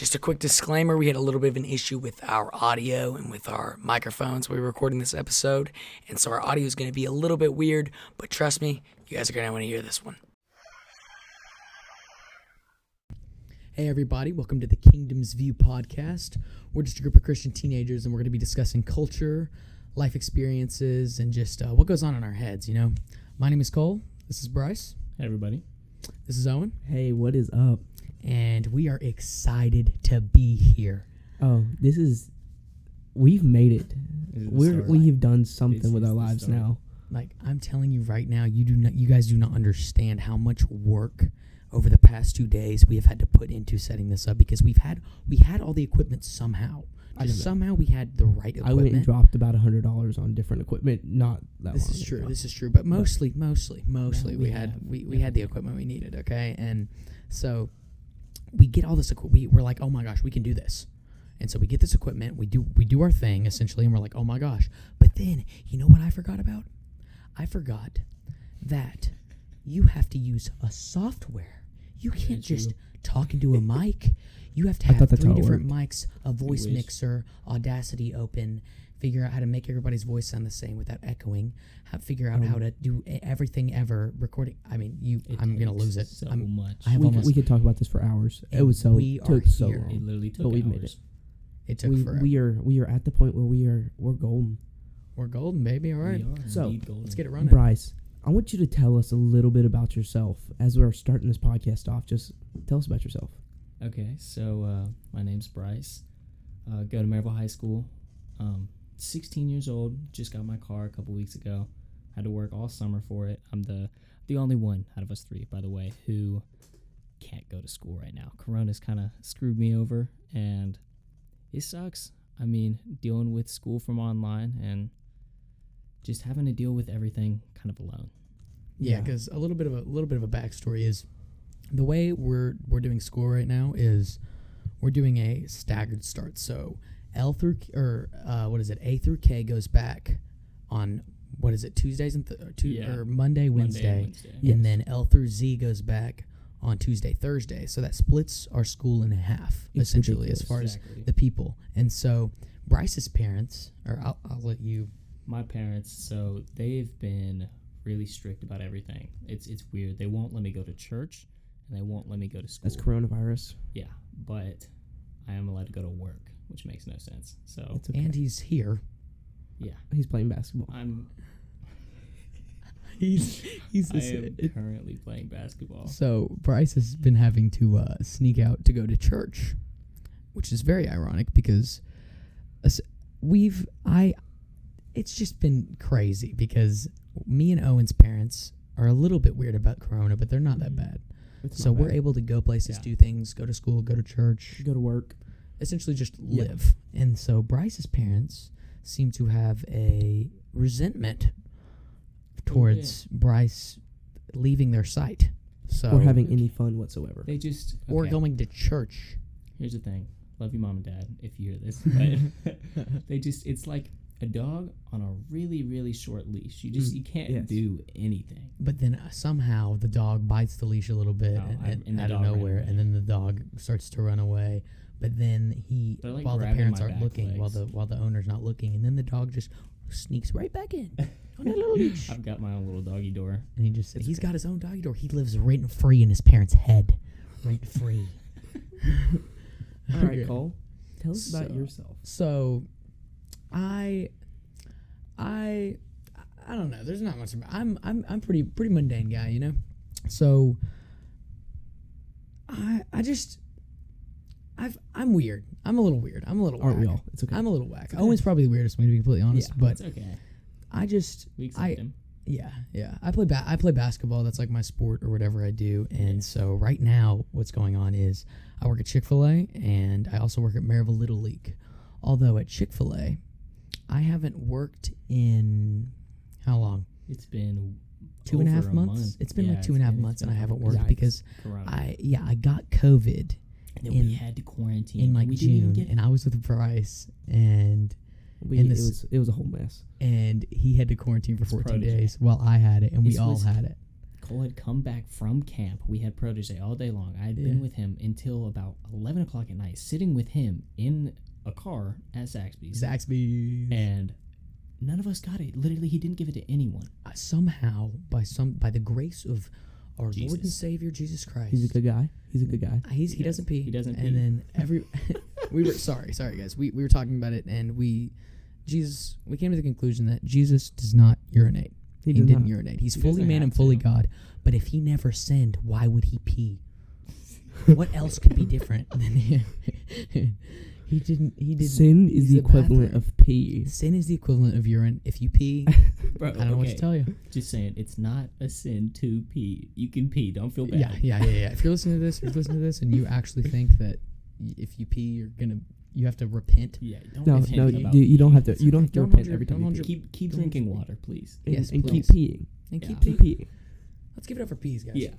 Just a quick disclaimer we had a little bit of an issue with our audio and with our microphones while we were recording this episode. And so our audio is going to be a little bit weird, but trust me, you guys are going to want to hear this one. Hey, everybody, welcome to the Kingdom's View podcast. We're just a group of Christian teenagers, and we're going to be discussing culture, life experiences, and just uh, what goes on in our heads, you know? My name is Cole. This is Bryce. Hey everybody. This is Owen. Hey, what is up? And we are excited to be here. Oh, this is we've made it. This is the We're start. we've done something This with is our lives start. now. Like I'm telling you right now, you do not you guys do not understand how much work over the past 2 days we have had to put into setting this up because we've had we had all the equipment somehow. Just somehow we had the right equipment. I went and dropped about a hundred dollars on different equipment. Not that This long is true. ago. This is true. But mostly, mostly, mostly, we, we had have- we, we yeah. had the equipment we needed. Okay, and so we get all this equipment. We, we're like, oh my gosh, we can do this. And so we get this equipment. We do we do our thing essentially, and we're like, oh my gosh. But then you know what I forgot about? I forgot that you have to use a software. You can't Did you? just talk into a mic. You have to have three different mics, a voice mixer, Audacity open, figure out how to make everybody's voice sound the same without echoing, how, figure out how Um, to do e- everything ever recording. I mean, you, It I'm gonna lose it. So I'm, much. I have we, almost. we could talk about this for hours. It And was so we took so here. long. it literally took But we hours. made it. it took We, forever. we are we are at the point where we are we're golden. We're golden, baby. All right, So, golden. let's get it running. Bryce, I want you to tell us a little bit about yourself as we're starting this podcast off. Just tell us about yourself. Okay, so uh, my name's Bryce. Uh, go to Maryville High School. Um, 16 years old. Just got my car a couple weeks ago. Had to work all summer for it. I'm the the only one out of us three, by the way, who can't go to school right now. Corona's kind of screwed me over, and it sucks. I mean, dealing with school from online and just having to deal with everything kind of alone. Yeah, Yeah. because a little bit of a little bit of a backstory is the way we're we're doing school right now is we're doing a staggered start. So L through K- or uh, what is it? A through K goes back on what is it? Tuesdays and th- or, tu- Yeah. or Monday, Wednesday, Monday and Wednesday. Yes. then L through Z goes back on Tuesday, Thursday. So that splits our school in half It's essentially as ridiculous. far as the people. And so Bryce's parents, or I'll, I'll let you. my parents so they've been really strict about everything it's it's weird they won't let me go to church and they won't let me go to school That's coronavirus. yeah but i am allowed to go to work which makes no sense so It's okay. And he's here. yeah He's playing basketball. i'm He's he's i am currently playing basketball So Bryce has been having to uh, sneak out to go to church, which is very ironic because we've I. It's just been crazy because me and Owen's parents are a little bit weird about Corona, but they're not that Mhm. bad. It's So we're bad. able to go places, Yeah. do things, go to school, go to church, go to work. Essentially just Yeah. live. And so Bryce's parents seem to have a resentment towards Bryce leaving their sight. So or having any fun whatsoever. they just or going to church. here's the thing love you mom and dad if you hear this but they just it's like a dog on a really really short leash you just Mm, you can't yes. do anything But then uh, somehow the dog bites the leash a little bit Oh, and, and and out of nowhere, and then the dog starts to run away. But then he, like, while the parents aren't back looking, while the while the owner's not looking, and then the dog just sneaks right back in on that little leash, I've got my own little doggy door. and he just It's he's okay. got his own doggy door. He lives rent free in his parents' head, rent free. All right, Cole. Tell us about yourself. So, I, I, I don't know. There's not much. About, I'm I'm I'm pretty pretty mundane guy, you know. So, I I just, I've I'm weird. I'm a little weird. I'm a little. Aren't we all? It's okay. I'm a little whack. okay. Owen's probably the weirdest one to be completely honest. Yeah. but It's okay. I just We accept I- him. yeah, yeah. I play ba- I play basketball. That's like my sport or whatever I do. And Yeah. so right now, what's going on is I work at Chick Fil A and I also work at Maryville Little League. Although at Chick Fil A, I haven't worked in how long? It's been Two and a half a months. month. It's been Yeah, like two and a half months, and I haven't worked because Corona. I yeah I got COVID and then in- we had to quarantine in like we June, get and I was with Bryce and We, in it was it was a whole mess. and he had to quarantine for 14 protege. days while I had it, and we all was- had it. Cole had come back from camp. We had protege all day long. I had been with him until about eleven o'clock at night, sitting with him in a car at Zaxby's, Zaxby. and none of us got it. Literally, he didn't give it to anyone. Uh, somehow, by some by the grace of our Lord and Jesus. Savior Jesus Christ, He's a good guy. He's a good guy. Uh, He's, he He doesn't pee. he doesn't And pee. then every we were sorry, sorry guys. We we were talking about it, and we Jesus. We came to the conclusion that Jesus does not urinate. He, He, didn't not. urinate. He's He fully man and fully to. God. But if he never sinned, why would he pee? what else could be different than he? He didn't. He didn't. Sin is the equivalent bathroom. of pee. Sin is the equivalent of urine. If you pee, Bro, I don't know what to tell you. Just saying, it's not a sin to pee. You can pee. Don't feel bad. Yeah, yeah, yeah, yeah. If you're listening to this, if you're listening to this, and you actually think that y- if you pee, you're gonna, you have to repent. Yeah, don't No, repent no, about you, you don't have to. You don't have to Don't repent your- every time you pee. Keep keep Don't- drinking water, please. and, Yes, and keep peeing. And Yeah. keep Keep peeing. peeing. Let's give it up for peas, guys. Yeah.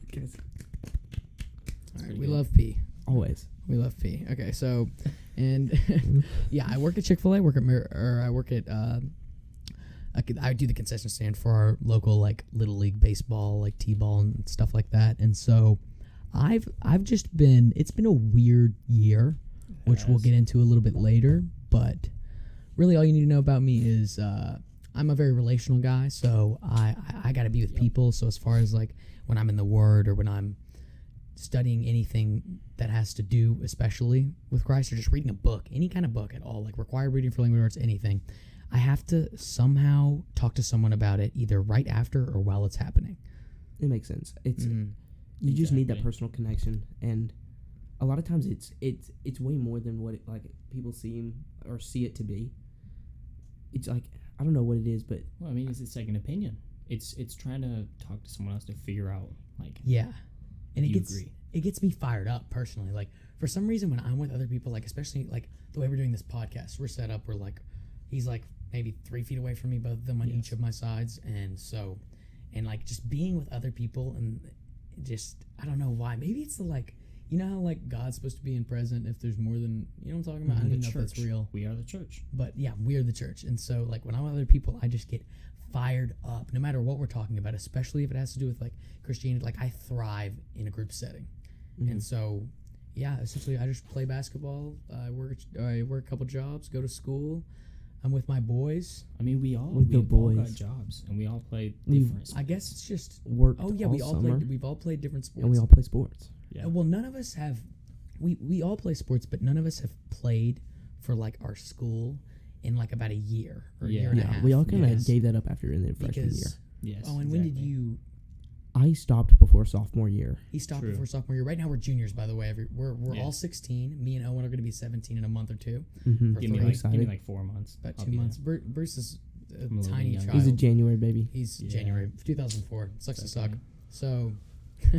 All right, we good. love pee. Always. We love pee. Okay, so, and yeah, I work at Chick Fil A. Work at or I work at. Uh, I, could, I do the concession stand for our local like little league baseball, like t-ball and stuff like that. And so, I've I've just been. It's been a weird year, which we'll get into a little bit later. But really, all you need to know about me is uh, I'm a very relational guy. So I I, I got to be with people. So as far as like when I'm in the Word or when I'm studying anything that has to do especially with Christ or just reading a book, any kind of book at all, like required reading for language arts, anything, I have to somehow talk to someone about it either right after or while it's happening. It makes sense. It's Mhm. you just need that personal connection, and a lot of times it's it's it's way more than what it, like people seem or see it to be. It's like I don't know what it is, but Well, I mean, it's a second opinion. It's it's trying to talk to someone else to figure out like Yeah. And it you gets agree. it gets me fired up personally. Like for some reason when I'm with other people, like especially like the way we're doing this podcast, we're set up, we're like he's like maybe three feet away from me, both of them on Yes. each of my sides. And so and like just being with other people and just I don't know why. Maybe it's the like you know how like God's supposed to be in present if there's more than you know what I'm talking about? I don't the know if that's real. We are the church. But yeah, we're the church. And so like when I'm with other people, I just get fired up no matter what we're talking about, especially if it has to do with like Christianity. Like I thrive in a group setting. Mhm. And so yeah, essentially I just play basketball, I work I work a couple jobs, go to school. I'm with my boys. I mean, we all With we the all got boys. jobs, and we all play We've- different. I guess it's just worked. Oh yeah, all we all summer, played we've all played different sports. and we all play sports. yeah. Well, none of us have we we all play sports, but none of us have played for like our school in like about a year or a Yeah. year and a Yeah, half. we all kind of because- gave that up after in the freshman year. yes. Oh, and when did you? I stopped before sophomore year. He stopped True. before sophomore year. Right now we're juniors, by the way. Every, we're we're Yeah. all 16. Me and Owen are going to be 17 in a month or two, Mm-hmm. Or Give me like give me like four months. about I'll two be there. months. Bru- Bruce is a I'm a tiny bit child. He's a January baby. He's Yeah. January 2004. Sucks to suck. okay. So,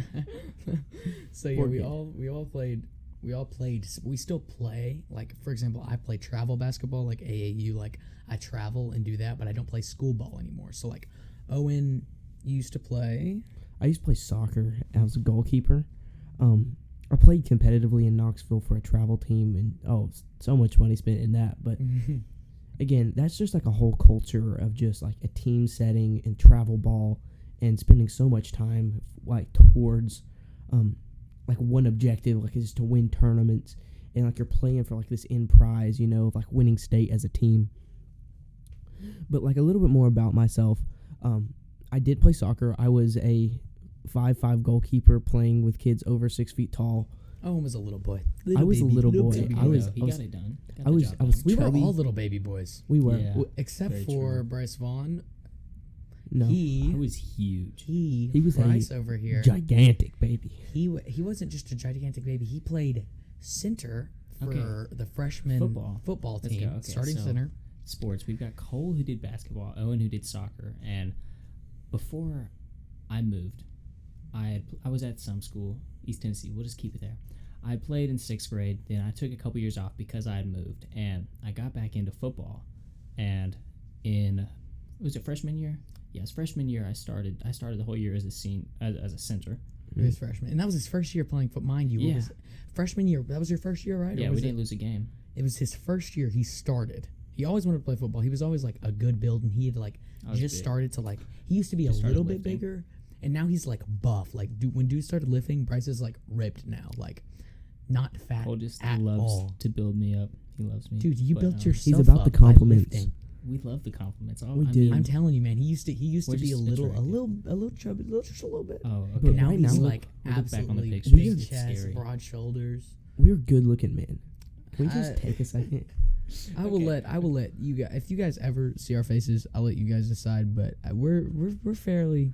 so yeah, we all we all played. We all played. We still play. Like for example, I play travel basketball, like AAU. Like I travel and do that, but I don't play school ball anymore. So like, Owen used to play. I used to play soccer. I was a goalkeeper. Um, I played competitively in Knoxville for a travel team, and oh, so much money spent in that. But again, that's just like a whole culture of just like a team setting and travel ball, and spending so much time like towards, um, like one objective, like is to win tournaments, and like you're playing for like this end prize, you know, of like winning state as a team. But like a little bit more about myself, um, I did play soccer. I was a five five goalkeeper playing with kids over six feet tall. Owen was a little boy. I was a baby, little boy. baby I was- he I was- got it done. Got I was- I was done. We were all little baby boys, We were Yeah. W- except very for true. Bryce Vaughn. No I He was huge. he He was a Bryce over here. gigantic baby. he w- he wasn't just a gigantic baby. He played center for Okay. the freshman Football. football team. Okay, starting so- center. sports. We've got Cole who did basketball, Owen who did soccer, and before I moved, I had, I was at some school, East Tennessee. We'll just keep it there. I played in sixth grade. Then I took a couple years off because I had moved, and I got back into football. And in was it freshman year? Yes, freshman year. I started. I started the whole year as a scene as, as a center. He was freshman, and that was his first year playing foot. Mind you, Yeah. was freshman year. That was your first year, right? Yeah, we didn't it, lose a game. it was his first year. He started. He always wanted to play football. He was always like a good build, and he had like just big. started to like. He used to be Just a started little bit bigger, and now he's like buff. Like dude, when dude started lifting, Bryce is like ripped now, like not fat Cole just at loves all. to build me up. He loves me. Dude, you But, built um, yourself. He's about the up by compliments. Lifting. We love the compliments. Oh, We I do. mean, I'm telling you, man. He used to. He used to be a just little, a little, a little chubby, little, just a little bit. oh, okay. But But now right he's now- like We'll look back on the absolutely pictures. big It's chest, scary. broad shoulders. We're good looking men. Can we just I- take a second? I will Okay. let I will let you guys if you guys ever see our faces, I'll let you guys decide. But uh, we're we're we're fairly.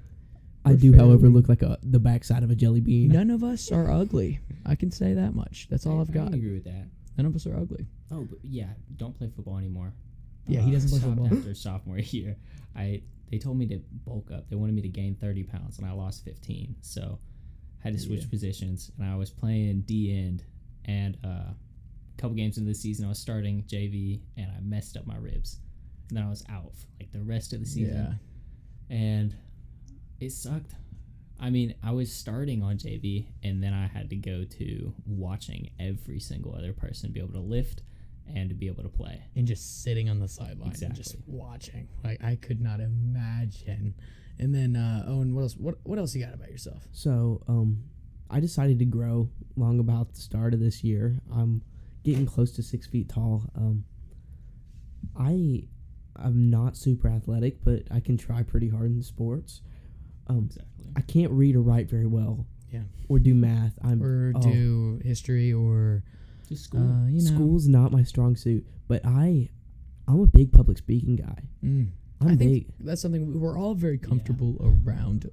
I We're do, however, look like a the backside of a jelly bean. None of us are ugly. I can say that much. That's all I- I've got. can agree with that. None of us are ugly. Oh, but yeah. Don't play football anymore. Yeah, he doesn't play stopped football. after sophomore year. I they told me to bulk up. They wanted me to gain 30 pounds, and I lost 15. So I had to switch Yeah. positions, and I was playing D end. And uh, a couple games into the season, I was starting JV, and I messed up my ribs. And then I was out for, like the rest of the season, Yeah. and it sucked. I mean, I was starting on JV, and then I had to go to watching every single other person be able to lift and to be able to play. and just sitting on the sideline and just watching. Like I could not imagine. And then uh, Owen, what else? What what else you got about yourself? So, um, I decided to grow long about the start of this year. I'm getting close to six feet tall. Um, I I'm not super athletic, but I can try pretty hard in sports. Um, Exactly. I can't read or write very well. Yeah. Or do math. I'm Or oh, do history or Just school. uh, you know school's not my strong suit, but I I'm a big public speaking guy. Mm. I'm I think big that's something we- we're all very comfortable around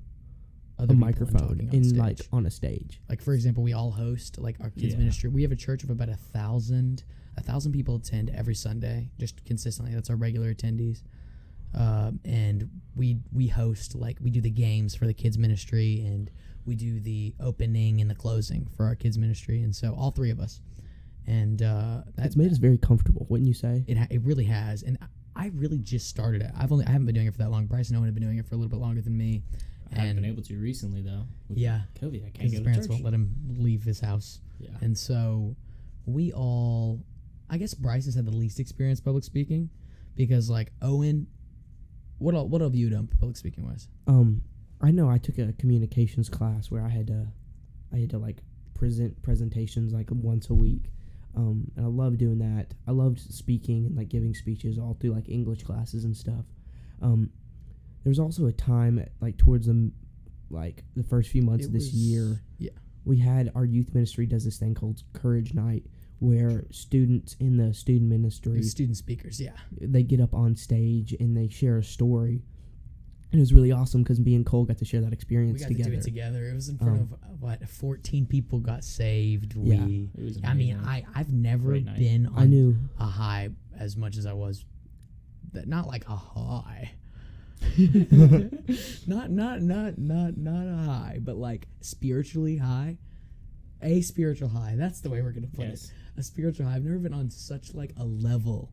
other a people and microphone on in stage. like on a stage. like for example, we all host like our kids Yeah. ministry. We have a church of about a thousand, a thousand people attend every Sunday, just consistently. That's our regular attendees, um, and we we host like we do the games for the kids ministry, and we do the opening and the closing for our kids ministry, and so all three of us, and uh, that, It's made us very comfortable, wouldn't you say? it ha- it really has, and I- I really just started it. I've only I haven't been doing it for that long. Bryce and Owen have been doing it for a little bit longer than me. I haven't been able to recently though. with Yeah, COVID. I can't his go to parents church. won't let him leave his house. yeah. And so we all, I guess Bryce has had the least experience public speaking because, like, Owen, what all, what have you done public speaking wise? Um, I know I took a communications class where I had to, I had to like present presentations like once a week. Um, and I loved doing that. I loved speaking and like giving speeches all through like English classes and stuff. Um, there was also a time like towards the like the first few months It of this was- year. yeah. we had our youth ministry does this thing called Courage Night, where students in the student ministry the Student speakers, yeah. they get up on stage and they share a story. And it was really awesome because me and Cole got to share that experience We experience got together. to do it together. It was in front Um, of what fourteen people got saved. Yeah. We, It was I mean, amazing. I I've never Great night. been on I knew a high as much as I was. That not like a high. not not not not not a high, but like spiritually high. A spiritual high. That's the way we're gonna put yes. it. A spiritual high. I've never been on such like a level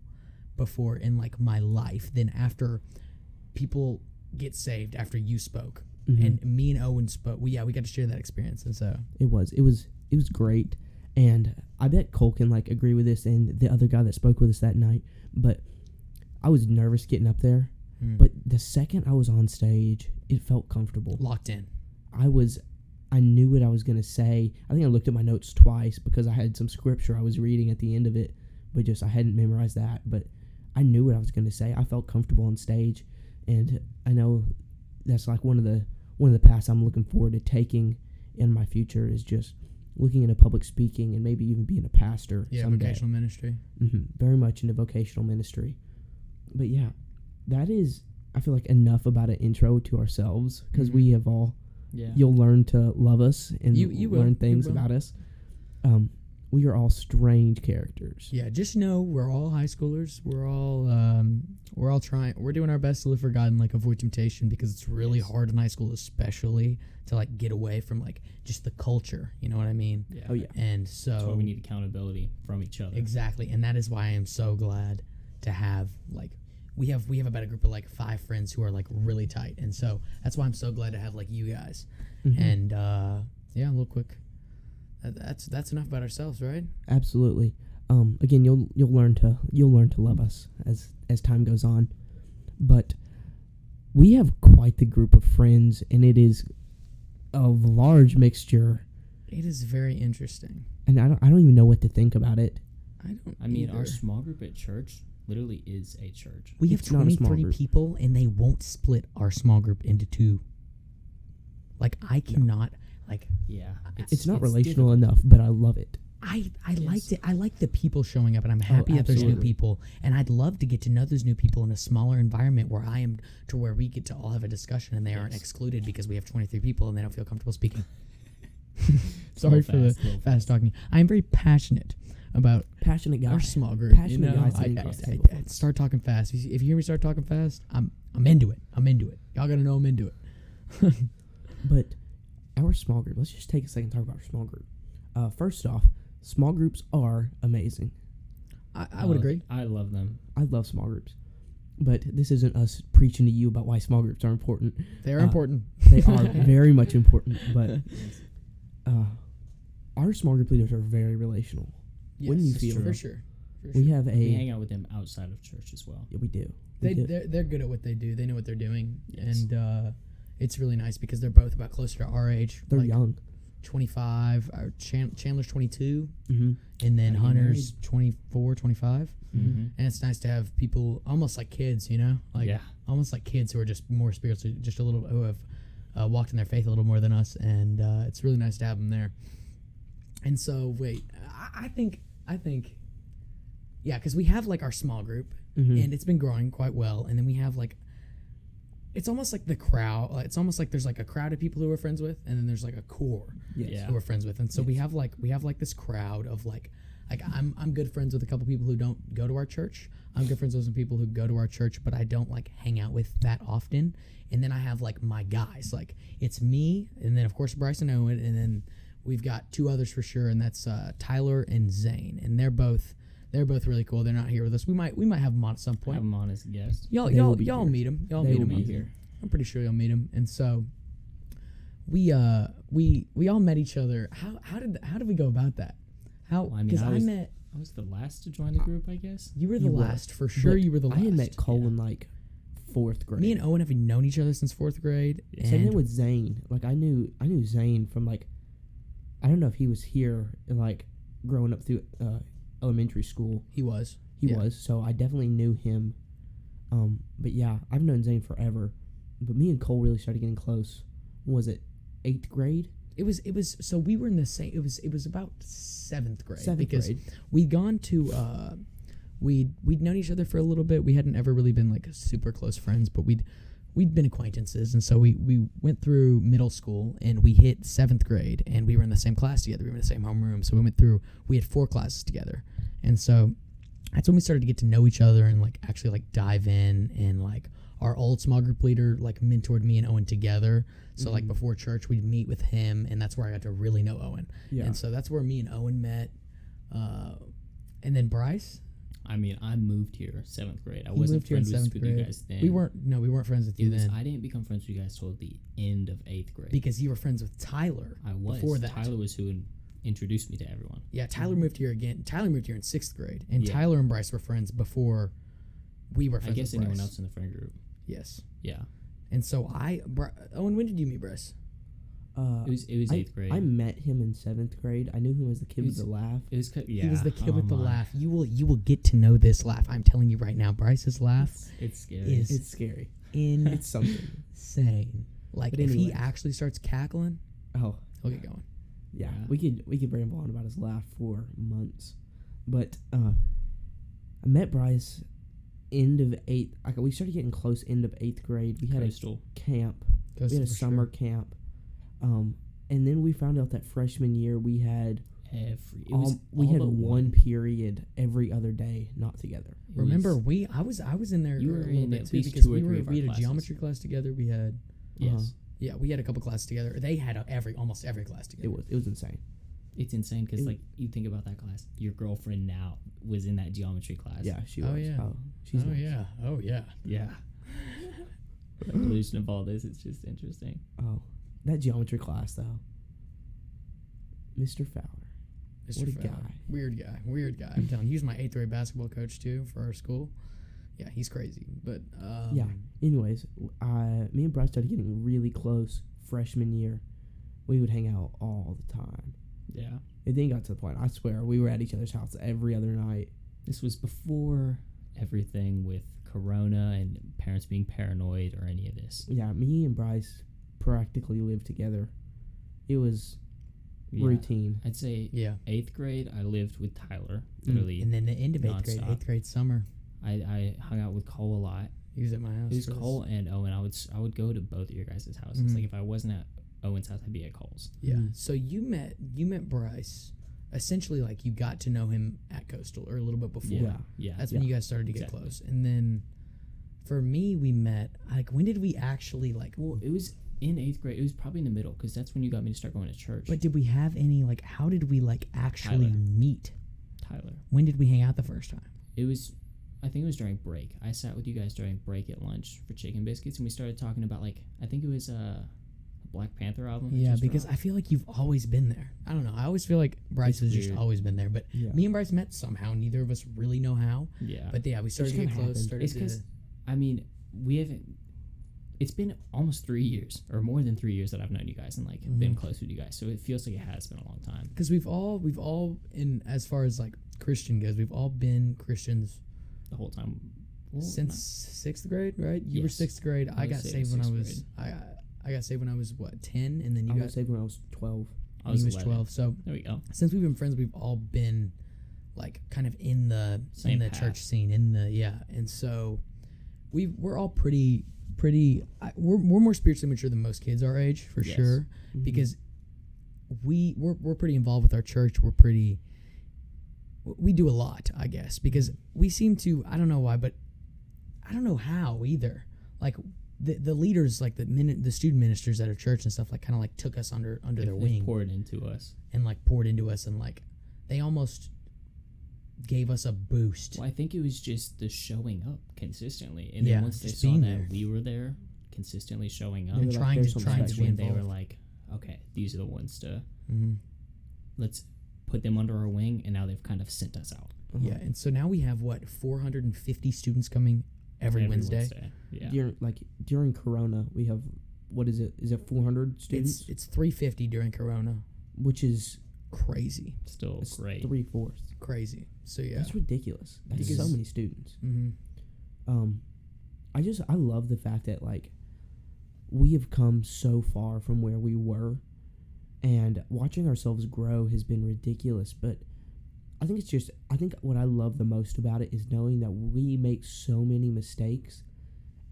before in like my life than after people get saved after you spoke Mhm. and me and Owen spoke. We yeah we got to share that experience and so it was it was it was great, and I bet Cole can like agree with this and the other guy that spoke with us that night. But I was nervous getting up there, hmm, but the second I was on stage, it felt comfortable. locked in. I was I knew what I was gonna say. I think I looked at my notes twice because I had some scripture I was reading at the end of it, but just I hadn't memorized that. But I knew what I was gonna say. I felt comfortable on stage, and I know that's like one of the one of the paths I'm looking forward to taking in my future is just looking into public speaking and maybe even being a pastor Yeah, someday. vocational ministry. hmm Very much into vocational ministry. But yeah, that is I feel like enough about an intro to ourselves because Mhm. we have all Yeah. you'll learn to love us and You- you learn you things will. about us. Um, we are all strange characters. Yeah, just know we're all high schoolers. We're all um, we're all trying. We're doing our best to live for God and like avoid temptation because it's really Yes. hard in high school, especially to like get away from like just the culture. You know what I mean? yeah. Oh yeah, And That's why so we need accountability from each other. exactly, and that is why I am so glad to have like we have we have about a group of like five friends who are like really tight, and so that's why I'm so glad to have like you guys. Mhm. And uh, yeah, a little quick. That, that's that's enough about ourselves, right? absolutely. Um, again, you'll you'll learn to you'll learn to love us as as time goes on, but we have quite the group of friends, and it is a large mixture, It is very interesting. and I don't, I don't even know what to think about it. I don't. I mean, our small group at church literally is a church. we have it's not a small 23 people, and they won't split our small group into two. Like I cannot. Like Yeah, It's, not it's relational difficult. enough, but I love it. I, I Yes. liked it. I like the people showing up, and I'm oh, happy that there's new people. And I'd love to get to know those new people in a smaller environment where I am, to where we get to all have a discussion, and they aren't excluded because we have 23 people and they don't feel comfortable speaking. Sorry little for the fast, a fast talking. I am very passionate about Passionate guys. our small group. Passionate you know? guys I, sitting I- I- I- start talking fast. If you, if you hear me start talking fast, I'm I'm into it. I'm into it. Y'all gotta know I'm into it. But our small group. Let's just take a second to talk about our small group. Uh, first off, small groups are amazing. I, I would Uh, agree. I love them. I love small groups, but this isn't us preaching to you about why small groups are important. They are uh, important. They are very much important, but uh, our small group leaders are very relational. wouldn't you Yes, feel- for sure? For We sure. have a We hang out with them outside of church as well. yeah, we do. We They do. they're, they're good at what they do. They know what they're doing, Yes. and uh, it's really nice because they're both about closer to our age. They're like young. 25. Our Chan- Chandler's 22, Mm-hmm. and then Are Hunter's 24, 25. Mm-hmm. And it's nice to have people almost like kids, you know, like yeah, almost like kids who are just more spiritually, just a little who have uh, walked in their faith a little more than us, and uh, it's really nice to have them there. And so, wait, I, I think, I think, yeah, because we have like our small group, Mm-hmm. and it's been growing quite well, and then we have like, it's almost like the crowd. It's almost like there's like a crowd of people who we're friends with, and then there's like a core yes. Yeah. who we're friends with, and so we have like we have like this crowd of like like I'm I'm good friends with a couple people who don't go to our church. I'm good friends with some people who go to our church, but I don't like hang out with that often. And then I have like my guys, like it's me, and then of course Bryce and Owen, and then we've got two others for sure, and that's uh, Tyler and Zane, and they're both they're both really cool. They're not here with us. We might we might have them on at some point. have point. them on as a guest. Y'all They y'all y'all here. meet them. Y'all They meet will them. be here. I'm pretty sure y'all meet them. And so we uh we we all met each other. How how did how did we go about that? How Well, I mean, because I I, was- met I was the last to join the group, I guess. you were the You were, last for sure. But You were the I last. had met Cole in like fourth grade. Me and Owen have known each other since fourth grade. Same thing with Zane. Like I knew I knew Zane from like I don't know if he was here in like growing up through uh, elementary school. he was. He Yeah. was, so I definitely knew him. Um, but yeah, I've known Zane forever. But me and Cole really started getting close. Was it eighth grade? It was it was so we were in the same. It was it was about seventh grade Seventh because grade. we'd gone to uh we'd we'd known each other for a little bit we hadn't ever really been like super close friends but we'd we'd been acquaintances and so we we went through middle school and we hit seventh grade and we were in the same class together we were in the same homeroom so we went through we had four classes together and so that's when we started to get to know each other and like actually like dive in and like our old small group leader like mentored me and Owen together so like Mhm. before church we'd meet with him and that's where I got to really know Owen Yeah. and so that's where me and Owen met. Uh, and then Bryce, I mean, I moved here seventh grade. I He wasn't moved here in friends with, seventh you grade. guys then. we weren't. No, we weren't friends with It you was, then I didn't become friends with you guys till the end of eighth grade. because you were friends with Tyler. I was. before that. Tyler was who introduced me to everyone. Yeah, Tyler moved here again. Tyler moved here in sixth grade, and Yeah. Tyler and Bryce were friends before we were I guess with anyone Bryce. else in the friend group. Yes. Yeah, And so I, Bri- Owen, when did you meet Bryce? Uh, it was it was I, eighth grade. I met him in seventh grade. I knew him as the kid It with the laugh. it was yeah. He was the kid oh with the my. laugh. You will, you will get to know this laugh. I'm telling you right now, Bryce's laugh It's, it's scary. is It's scary. insane. It's something. Like But if he actually starts cackling, Oh, he'll get going. yeah. Yeah. We could we could ramble on about his laugh for months, but uh, I met Bryce end of eighth. Like we started getting close end of eighth grade. We had Coastal. a camp. Goes we had a summer sure. camp, um, and then we found out that freshman year we had Every it was um, we all had but one period every other day not together. It Remember, was- we I was I was in there You a were little in bit at too least because two we were three we our had a geometry class together. We had yes. Uh-huh. yeah we had a couple classes together. They had a, every almost every class together. It was it was insane. It's insane because It- like you think about that class. Your girlfriend now was in that geometry class. Yeah, she Oh, was. yeah. Oh, she's oh nice. yeah, oh yeah. Yeah. the evolution of all this is just interesting. Oh, that geometry class though. Mr. Fowler. Mr. What a Fowler. guy. Weird guy. Weird guy. I'm telling you, he was my eighth grade basketball coach too for our school. Yeah, he's crazy. But um, Yeah. Anyways, I me and Bryce started getting really close freshman year, we would hang out all the time. Yeah. It then got to the point. I swear, we were at each other's house every other night. This was before everything with Corona and parents being paranoid or any of this. Yeah, me and Bryce practically lived together. It was Yeah. routine. I'd say Yeah. eighth grade, I lived with Tyler. Mm. And then the end of eighth grade, eighth grade summer, I, I hung out with Cole a lot. he was at my house. It was for this. Cole and Owen. I would s- I would go to both of your guys' houses. Mhm. Like if I wasn't at Owen's house, I'd be at Cole's. Yeah. Mm. So you met you met Bryce. Essentially, like you got to know him at Coastal or a little bit before. Yeah. Yeah. That's when you guys started to get Exactly. close. And then for me, we met like when did we actually like? well, it was in eighth grade. It was probably in the middle because that's when you got me to start going to church. But did we have any like? How did we like actually Tyler. meet? Tyler. When did we hang out the first time? It was, I think it was during break. I sat with you guys during break at lunch for chicken biscuits, and we started talking about like I think it was uh, a Black Panther album. Yeah, because dropped. I feel like you've always been there. I don't know. I always feel like Bryce It's has just always been there. But Yeah. me and Bryce met somehow. Neither of us really know how. yeah, But yeah, we started to kinda get close. Started It's to 'cause- I mean we haven't. It's been almost three years, or more than three years that I've known you guys and like been Mhm. close with you guys. So it feels like it has been a long time. because we've all we've all in as far as like Christian goes, we've all been Christians The whole time. Well, since sixth grade, right? You were sixth grade. I, I got say saved when I sixth was I I got saved when I was what ten, and then you I got was saved when I was 12. I was, he was twelve. So There we go. since we've been friends, we've all been like kind of in the Same in the path. church scene, in the yeah, and so we we're all pretty pretty. I, we're we're more spiritually mature than most kids our age for Yes. sure Mhm. because we we're, we're pretty involved with our church. We're pretty we do a lot, I guess, because we seem to I don't know why, but I don't know how either. Like the the leaders, like the min, the student ministers at our church and stuff, like kind of like took us under under They- their they wing poured into us. and like poured into us and like they almost gave us a boost. Well, I think it was just the showing up consistently, and Yeah, then once they saw that there. we were there, consistently showing up, and were like, trying to some trying to that's be when they were like, okay, these are the ones to Mhm. let's put them under our wing, and now they've kind of sent us out Uh-huh. Yeah, and so now we have what 450 students coming every, Wednesday. Yeah, During like during Corona, we have what is it? Is it 400 students? It's it's 350 during Corona. which is Crazy, still it's great. three fourths. Crazy. So yeah. That's ridiculous. That's Because- so many students. hmm Um, I just I love the fact that like we have come so far from where we were, and watching ourselves grow has been ridiculous. But I think it's just I think what I love the most about it is knowing that we make so many mistakes,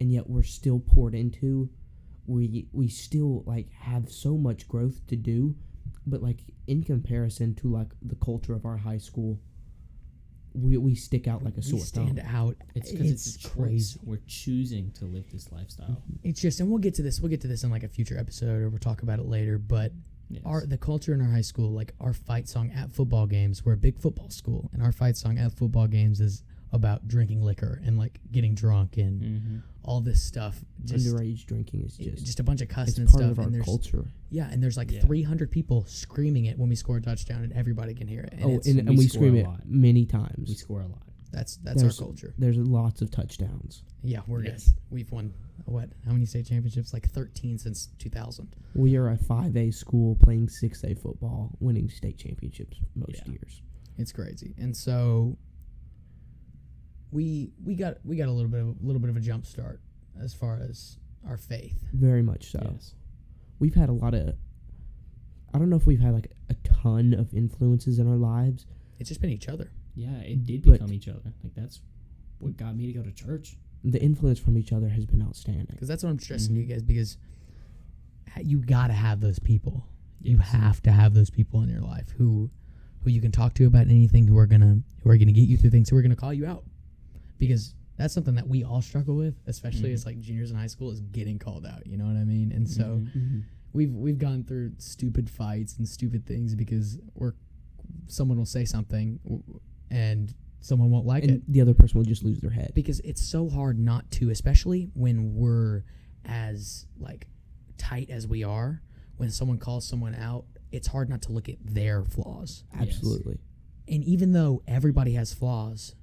and yet we're still poured into. We we still like have so much growth to do, but like in comparison to like the culture of our high school, we we stick out like a we sore stand thumb. out. It's because it's, a choice. crazy. We're choosing to live this lifestyle. It's just, and we'll get to this. We'll get to this in like a future episode, or we'll talk about it later. But Yes. our the culture in our high school, like our fight song at football games, we're a big football school, and our fight song at football games is about drinking liquor and like getting drunk and hmm all this stuff. Just underage drinking is just, just a bunch of it's cussing and part stuff. of our and there's culture. yeah, and there's like Yeah. 300 people screaming it when we score a touchdown, and everybody can hear it. And oh, it's, and, we and we score scream a it lot. many times. We times. score a lot. that's that's there's- our culture. There's lots of touchdowns. Yeah, we're Yes. good. We've won what? How many state championships? Like 13 since 2000. We are a 5A school playing 6A football, winning state championships most Yeah. years. It's crazy. And so we we got we got a little bit of a little bit of a jump start as far as our faith. Very much so. Yes. We've had a lot of. I don't know if we've had like a ton of influences in our lives. It's just been each other. Yeah, it did But- become each other. Like that's what got me to go to church. The influence from each other has been outstanding. Because that's what I'm stressing to Mhm. you guys because you got to have those people. You have to have those people in your life who who you can talk to about anything, who are gonna who are gonna get you through things, who are gonna call you out. Because that's something that we all struggle with, especially Mhm. as like juniors in high school, is getting called out. You know what I mean? And so Mhm. Mhm. we've we've gone through stupid fights and stupid things because we're someone will say something and someone won't like and it the other person will just lose their head. because it's so hard not to especially when we're as like tight as we are when someone calls someone out it's hard not to look at their flaws Absolutely. and even though everybody has flaws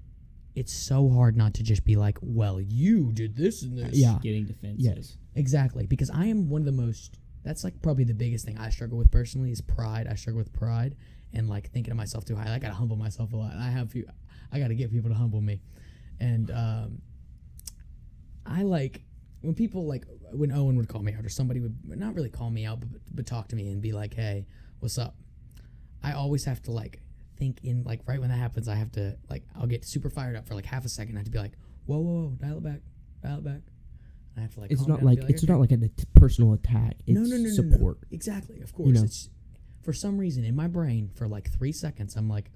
it's so hard not to just be like well you did this and this Yeah. Getting defensive. Yes. exactly because i am one of the most that's like probably the biggest thing I struggle with personally is pride. I struggle with pride and like thinking of myself too high. I gotta humble myself a lot. I have few, I gotta get people to humble me, and um, I like when people like when Owen would call me out or somebody would not really call me out but, but talk to me and be like, "Hey, what's up?" I always have to like think in like right when that happens. I have to like I'll get super fired up for like half a second. I have to be like, "Whoa, whoa, whoa, dial it back, dial it back." I have to like. It's calm not and like it's "Okay." not like a personal attack. It's no, no, no, no, support. No. Exactly, of course. you know? It's for some reason in my brain for like three seconds. I'm like,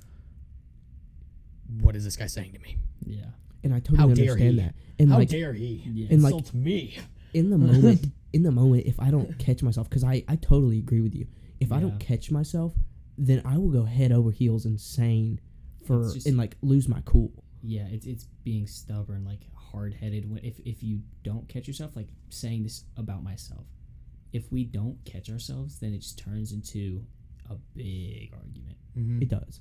"What is this guy saying to me? Yeah. And I totally How understand that. And How like dare he Yeah. And, like, insult me?" in the moment, in the moment, if I don't catch myself, because I I totally agree with you. If I don't catch myself, then I will go head over heels insane for just- and like lose my cool. Yeah, it's it's being stubborn, like hard headed. If if you don't catch yourself, like saying this about myself, if we don't catch ourselves, then it just turns into a big argument. Mhm. It does.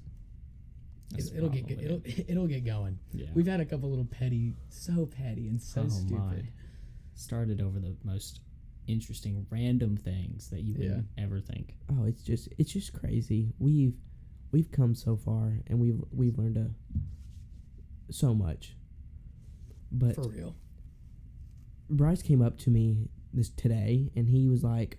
That's It, it'll get problem it'll it. it'll get going. yeah. We've had a couple little petty, so petty and so oh stupid. my, started over the most interesting random things that you wouldn't ever think. Oh, it's just it's just crazy. We've we've come so far and we've we've learned a, so much. But For real. Bryce came up to me this today and he was like,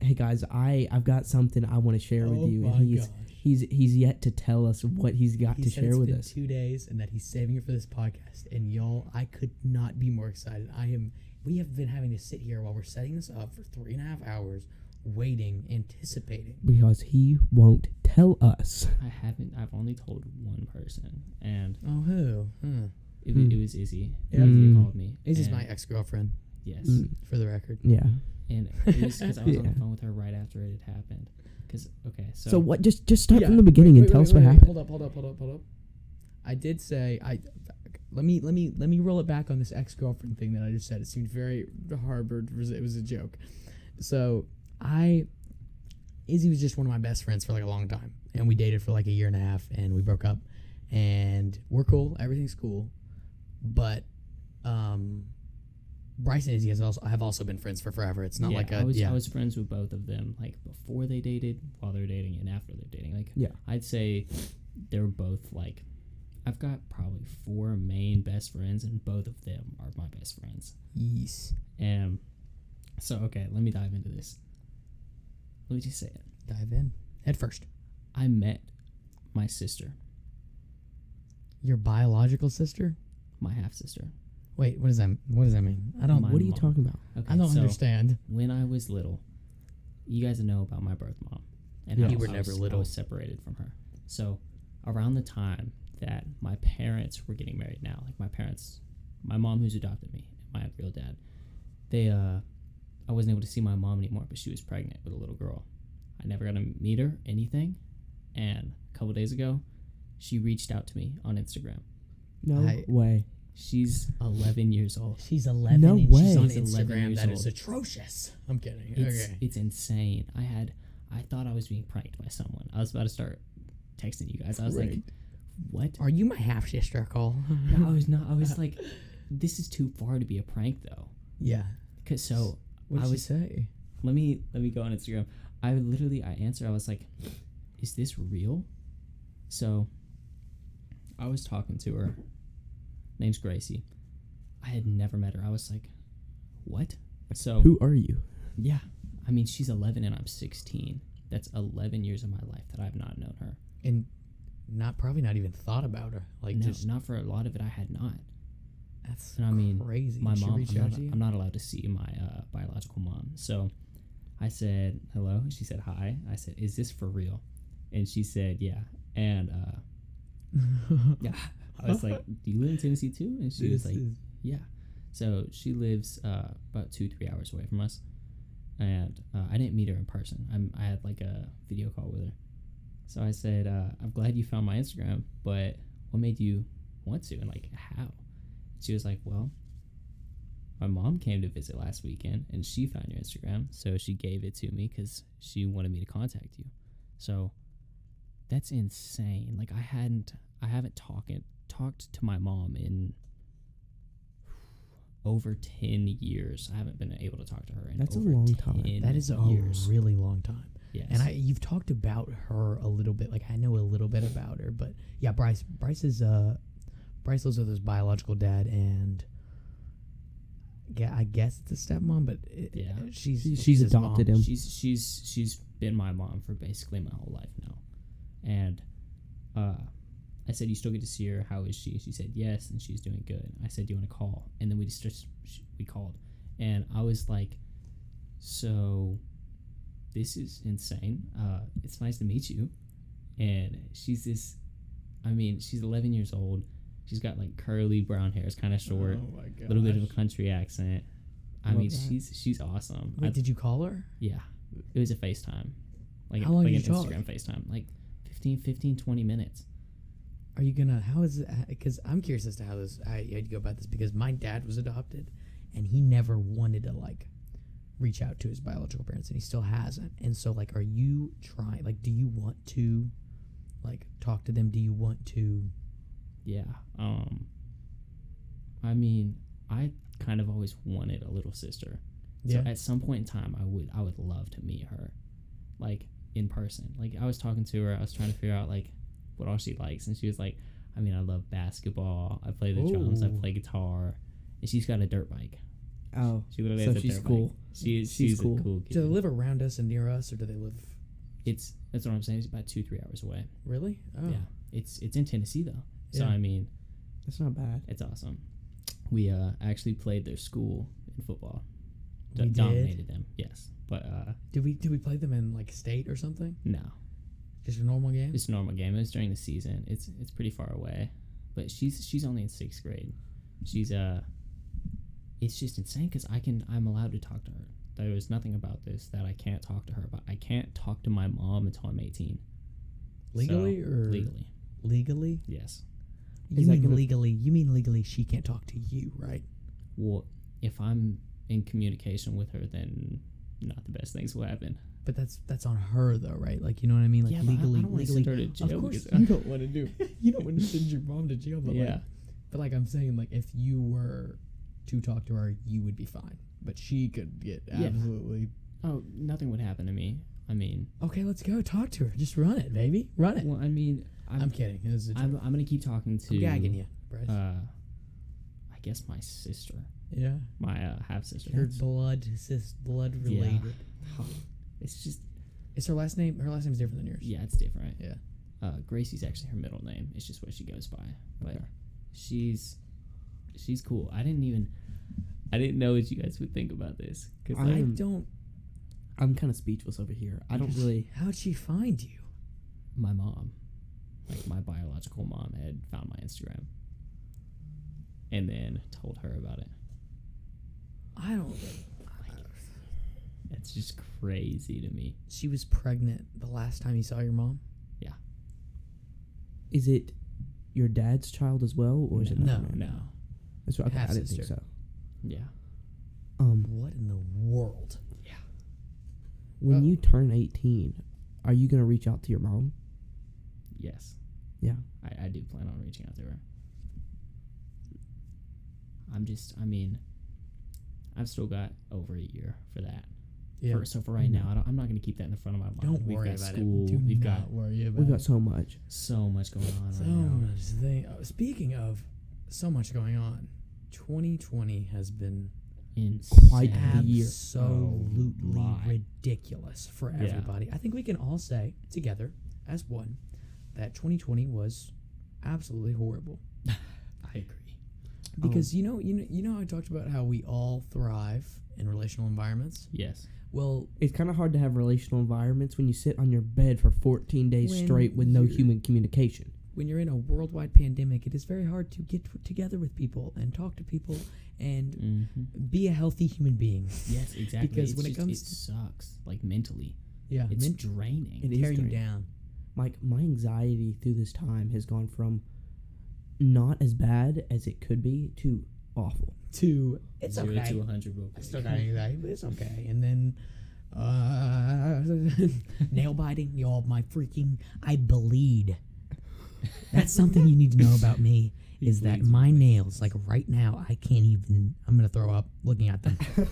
"Hey guys, I I've got something I want to share with oh you." my And he's gosh. he's he's yet to tell us what he's got He to said share it's with been us. two days and that he's saving it for this podcast. And y'all, I could not be more excited. I am. We have been having to sit here while we're setting this up for three and a half hours, waiting, anticipating. Because he won't tell us. I haven't. I've only told one person, and Oh, who? Huh. it, Hmm. it was Izzy. Yeah. Izzy Mm. called me. This is and- my ex girlfriend, yes, Mm, for the record. yeah. and it was because I was on Yeah. the phone with her right after it had happened. Because okay, so, So, what? Just just start Yeah. from the beginning Wait, and tell wait, us what wait, wait, happened. Hold up, hold up, hold up, hold up. I did say I. Let me let me let me roll it back on this ex girlfriend thing that I just said. It seemed very harbored. It was a joke. So I, Izzy was just one of my best friends for like a long time, and we dated for like a year and a half, and we broke up, and we're cool. Everything's cool, but um, Bryce and Izzy has also have also been friends for forever. It's not yeah, like a I was yeah. I was friends with both of them, like before they dated, while they're dating, and after they're dating. Like Yeah. I'd say they're both like I've got probably four main best friends, and both of them are my best friends. yes. And um, so okay, let me dive into this. Let me just say it. Dive in head first. I met my sister, Your biological sister. my half sister. Wait, what does that what does that mean? I don't My What are you mom. talking about? Okay, I don't so understand. when I was little, you guys know about my birth mom, and Yeah. You were never was, little. I was separated from her. So around the time that my parents were getting married, now like my parents, my mom who's adopted me, and my real dad, they uh, I wasn't able to see my mom anymore, but she was pregnant with a little girl. I never got to meet her, anything, and a couple days ago, she reached out to me on Instagram. No I- way. She's 11 years old. She's 11 No and way. she's on She's Instagram. years That is old. atrocious. I'm kidding. It's okay. it's insane. I had I thought I was being pranked by someone. I was about to start texting you guys. I was like, Right. "What?" Are you my half sister, Cole? No, I was not. I was like, "This is too far to be a prank, though." yeah. Cause so What did I was- say? let me let me go on Instagram. I literally I answered. I was like, "Is this real?" So I was talking to her. Name's Gracie. I had never met her. I was like, "What?" So Who are you? Yeah. I mean, she's 11 and I'm 16. That's 11 years of my life that I've not known her. And not probably not even thought about her. Like no, just not for a lot of it. I had not. that's And I mean, crazy. My She mom, I'm not. I'm not allowed to see my uh, biological mom. So I said, hello. She said, hi. I said, is this for real? And she said, yeah. And uh, yeah, I was like, do you live in Tennessee too? And she was like, Yeah. So she lives uh, about two, three hours away from us. And uh, I didn't meet her in person. I'm, I had like a video call with her. So I said, uh, I'm glad you found my Instagram, but what made you want to? And like, how? She was like, Well, my mom came to visit last weekend and she found your Instagram. So she gave it to me because she wanted me to contact you. So that's insane. Like, I hadn't, I haven't talked, talked to my mom in over 10 years. I haven't been able to talk to her in That's a long time. 10 That is a years. really long time. Yes. And I, you've talked about her a little bit. Like I know a little bit about her, but yeah, Bryce. Bryce is uh, Bryce lives with his biological dad, and yeah, I guess it's a stepmom, but it, Yeah. she's She's- she's, she's adopted mom. him. she's she's she's been my mom for basically my whole life now. And uh I said, "You still get to see her. How is she?" She said, "Yes, and she's doing good." I said, "Do you want to call?" And then we just just we called, and I was like, "So, this is insane. Uh, it's nice to meet you." And she's this, I mean, she's 11 years old. She's got like curly brown hair. It's kind of short. Oh my A little bit of a country accent. I Love mean, that. she's she's awesome. Wait, I- did you call her? yeah. It was a FaceTime. Like, How long like did an you talk? Instagram FaceTime. Like 15, 15, 20 minutes. Are you gonna? How is it? Because I'm curious as to how this. How you go about this because my dad was adopted, and he never wanted to like reach out to his biological parents, and he still hasn't. And so, like, are you trying? Like, do you want to, like, talk to them? Do you want to? Yeah. Um I mean, I kind of always wanted a little sister. So at some point in time I would I would love to meet her. Like in person. Like I was talking to her, I was trying to figure out like what all she likes and she was like, I mean, I love basketball, I play the drums, I play guitar. And she's got a dirt bike. Oh, She literally So has a she's dirt cool. bike. She is She's she's, cool. a cool kid. do they live around us and near us, or do they live? It's that's what I'm saying. It's about two, three hours away. Really? Oh. Yeah, it's it's in Tennessee though. So Yeah. I mean, that's not bad. it's awesome. We uh actually played their school in football. D- We did? dominated them. Yes, but uh Did we? Did we play them in like state or something? no, Just a normal game? it's a normal game. It was during the season. It's it's pretty far away, but she's she's only in sixth grade. She's uh, it's just insane because I can I'm allowed to talk to her. There is nothing about this that I can't talk to her about. I can't talk to my mom until I'm 18. legally So, or legally? Legally? Yes. You mean gonna- legally? You mean legally? She can't talk to you, right? Well, if I'm in communication with her, then not the best things will happen. But that's that's on her though, right? Like you know what I mean? Like yeah, I- legally, I, don't legally. send her to jail of course, you don't want to do. You don't want to send your mom to jail, but yeah. like, but like I'm saying, like if you were to talk to her, you would be fine. But she could get Yeah. absolutely. Oh, nothing would happen to me. I mean, Okay, let's go talk to her. Just run it, baby. Run it. well, I mean, I'm, I'm kidding. It was a joke. I'm, gonna keep talking to I'm gagging you, Bryce. uh, I guess my sister, yeah, my uh, half sister. her blood, sis, blood Yeah. related. It's just Is her last name? Her last name is different than yours. yeah, it's different. Yeah. Uh, Gracie's actually her middle name. It's just what she goes by. But Okay. she's she's cool. I didn't even I didn't know what you guys would think about this because I I am- don't. I'm kind of speechless over here. I don't really. How'd she find you? my mom, like my biological mom, had found my Instagram and then told her about it. I don't. It's just crazy to me. She was pregnant the last time you saw your mom. Yeah. Is it your dad's child as well, or is it No. No. That's what okay, I didn't think so. Yeah. Um, What in the world? Yeah. When Oh. you turn 18, are you gonna reach out to your mom? Yes. Yeah. I, I do plan on reaching out to her. I'm just, I mean, I've still got over a year for that. Yeah. For, so for right Mhm. now, I don't, I'm not going to keep that in the front of my mind. Don't We've worry got about school. it. Do We've not got worry about We've got it. so much. so much going on So right now. much thing. oh, Speaking of so much going on, 2020 has been Insane. Quite the year. absolutely Oh ridiculous for Yeah. everybody. I think we can all say together as one that 2020 was absolutely horrible. I agree. Because um, you know, you know, you know, I talked about how we all thrive in relational environments. Yes. Well, It's kind of hard to have relational environments when you sit on your bed for 14 days straight with no human communication. When you're in a worldwide pandemic, it is very hard to get t- together with people and talk to people and Mm-hmm. be a healthy human being. Yes, exactly. Because It's when it comes it to- sucks. Like mentally, Yeah, it's men- draining. It tear you down. Like my anxiety through this time has gone from not as bad as it could be to awful. To it's Zero okay. to 100 real I quick. still got anxiety, but it's okay. And then uh, nail biting, y'all. My freaking I bleed. That's something you need to know about me. Is that my nails, like right now, I can't even. I'm gonna throw up looking at them.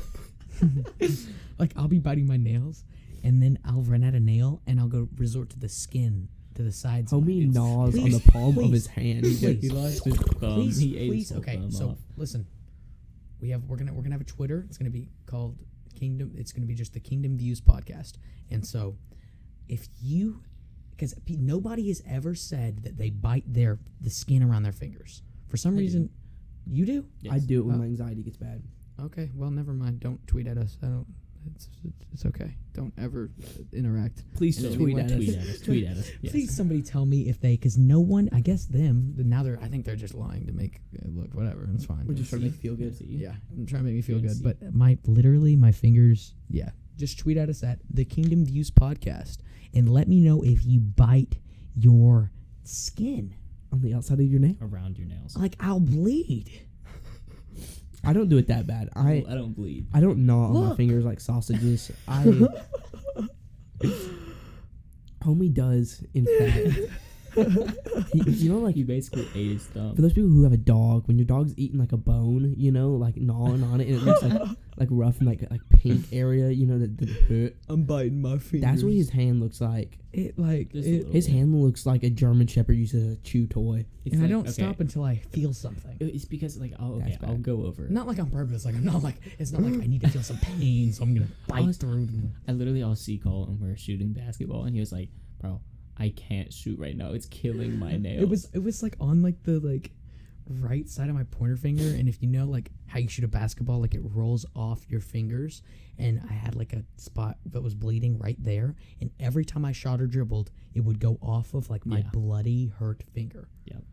like I'll be biting my nails, and then I'll run out of nail, and I'll go resort to the skin, to the sides. of my Homie nails. gnaws on the palm of his hand. He please. He lost his thumb. please, he ate please. his Okay, so off. listen, we have we're gonna we're gonna have a Twitter. It's gonna be called Kingdom. It's gonna be just the Kingdom Views podcast. And so, if you, because nobody has ever said that they bite their the skin around their fingers for some I do. reason. You do? I do it when Uh, my anxiety gets bad. Okay. Well, never mind. Don't tweet at us. I don't. It's it's, it's okay. Don't ever uh, interact. Please And then tweet we at tweet us. at us. Tweet at us. Yes. Please, somebody tell me if they, because no one, I guess them. Now they're, I think they're just lying to make uh, look whatever. It's fine. We're just trying to make See? you feel good. See? Yeah, I'm trying to make me feel good. But my literally my fingers, yeah. Just tweet at us at the Kingdom Views podcast and let me know if you bite your skin. On the outside of your nail. Around your nails. Like I'll bleed. I don't do it that bad. I I don't bleed. I don't gnaw on my fingers like sausages. I homie does in fact. you, you know, like He basically ate his thumb. for those people who have a dog, when your dog's eating like a bone, you know, like gnawing on it, and it looks like like rough and like like pink area, you know, that, that hurt. I'm biting my fingers. That's what his hand looks like. it like Just a it, little His bit. hand looks like a German Shepherd uses a chew toy. It's and I like- don't okay. stop until I feel something. It's because like oh okay That's I'll bad. go over. Not like on purpose. Like I'm not like it's not like I need to feel some pain, so I'm gonna bite was- through. them. I literally I'll see Cole and we're shooting basketball and he was like, bro, I can't shoot right now. It's killing my nails. It was it was like on like the like right side of my pointer finger, and if you know like how you shoot a basketball, like it rolls off your fingers, and I had like a spot that was bleeding right there, and every time I shot or dribbled, it would go off of like my Yeah. bloody hurt finger. Yep.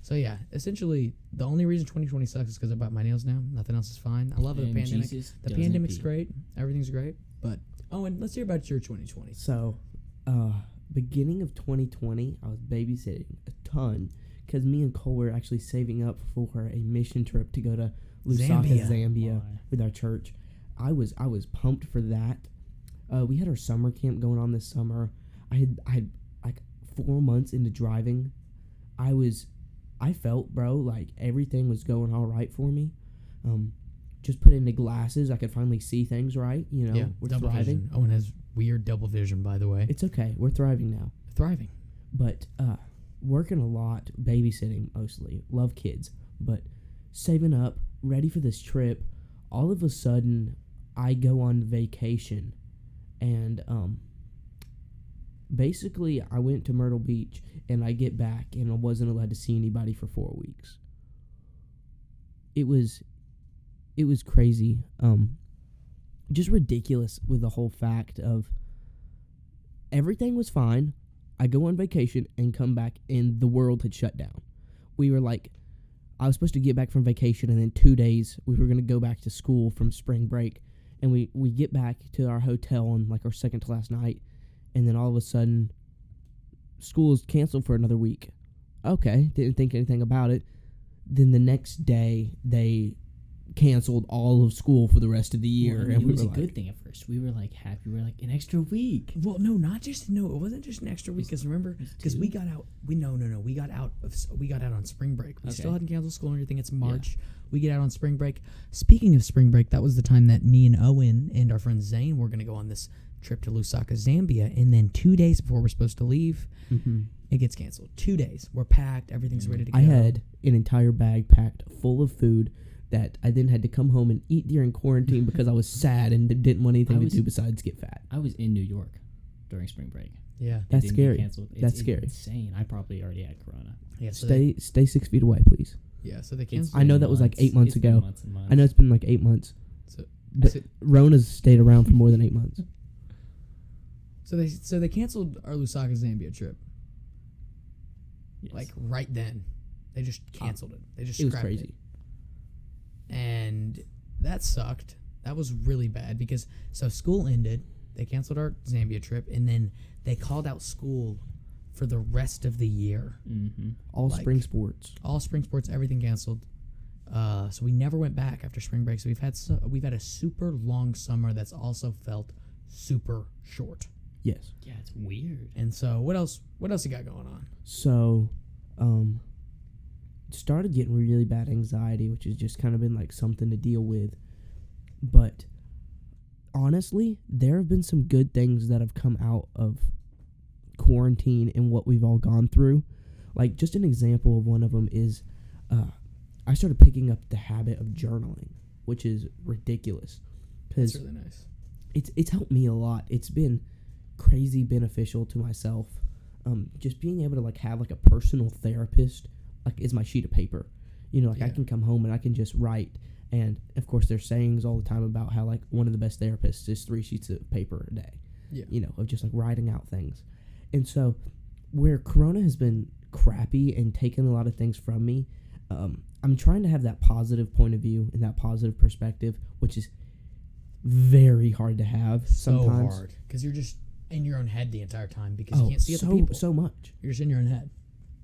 So yeah, essentially the only reason 2020 sucks is because I bite my nails now. Nothing else is fine. I love the And pandemic. Jesus The doesn't pandemic's pee. great. Everything's great. But Owen, let's hear about your 2020. So, uh, beginning of 2020, I was babysitting a ton because me and Cole were actually saving up for a mission trip to go to Lusaka, Zambia. Zambia, with our church. I was I was pumped for that. Uh, we had our summer camp going on this summer. I had I had like four months into driving. I was I felt bro like everything was going all right for me. Um, just put into glasses, I could finally see things right. You know, yeah, we're double thriving. vision. Owen has weird double vision, by the way. It's okay. We're thriving now. Thriving. but uh, working a lot, babysitting mostly. Love kids, but saving up, ready for this trip. All of a sudden, I go on vacation, and um, basically, I went to Myrtle Beach, and I get back, and I wasn't allowed to see anybody for four weeks. It was, it was crazy. Um, just ridiculous with the whole fact of everything was fine. I go on vacation and come back, and the world had shut down. We were like, I was supposed to get back from vacation, and then two days we were going to go back to school from spring break. And we, we get back to our hotel on like our second to last night, and then all of a sudden, school is canceled for another week. Okay, didn't think anything about it. Then the next day, they canceled all of school for the rest of the year, Well, I mean, and it we was a like, good thing at first. We were like happy. We were like an extra week. Well, no, not just no. It wasn't just an extra week. Because remember, because we got out. We no, no, no. We got out of. We got out on spring break. We still hadn't canceled school or anything. It's March. We get out on spring break. Speaking of spring break, that was the time that me and Owen and our friend Zane were going to go on this trip to Lusaka, Zambia. And then two days before we're supposed to leave, Mhm. it gets canceled. Two days. We're packed. Everything's ready to go. I had an entire bag packed full of food that I then had to come home and eat during quarantine because I was sad and didn't want anything I to was- do besides get fat. I was in New York during spring break. Yeah. It That's didn't get scary. Canceled. It's, That's it's scary. Insane. I probably already had corona. Yeah. So they, Stay stay six feet away, please. yeah. So they It's canceled. I know been that was like eight months It's been ago. months and months. I know it's been like eight months, So, but so, Rona's stayed around for more than eight months. so they so they canceled our Lusaka, Zambia trip. Yes. Like right then, they just canceled it. They just It was scrapped crazy. And that sucked. That was really bad because so school ended. They canceled our Zambia trip, and then they called out school for the rest of the year. Mm-hmm. All Like- spring sports. All spring sports, everything canceled. Uh, so we never went back after spring break. So we've had so, we've had a super long summer that's also felt super short. Yes. Yeah, it's weird. And so what else? What else you got going on? So, um, started getting really bad anxiety, which has just kind of been like something to deal with. But honestly, there have been some good things that have come out of quarantine and what we've all gone through. Like just an example of one of them is uh, I started picking up the habit of journaling, which is ridiculous That's really nice. it's it's helped me a lot. It's been crazy beneficial to myself. Um, just being able to like have like a personal therapist like is my sheet of paper. You know, like I can come home and I can just write. And of course, there's sayings all the time about how like one of the best therapists is three sheets of paper a day. Yeah. You know, of just like writing out things. And so, where Corona has been crappy and taken a lot of things from me, um, I'm trying to have that positive point of view and that positive perspective, which is very hard to have So sometimes. hard because you're just in your own head the entire time because Oh, you can't see so other people. so much. you're just in your own head.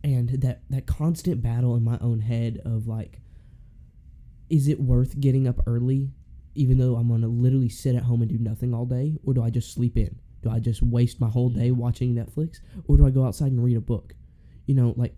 And that that constant battle in my own head of like is it worth getting up early even though i'm gonna literally sit at home and do nothing all day? Or do i just sleep in? Do i just waste my whole day mm. watching netflix? Or do i go outside and read a book? You know like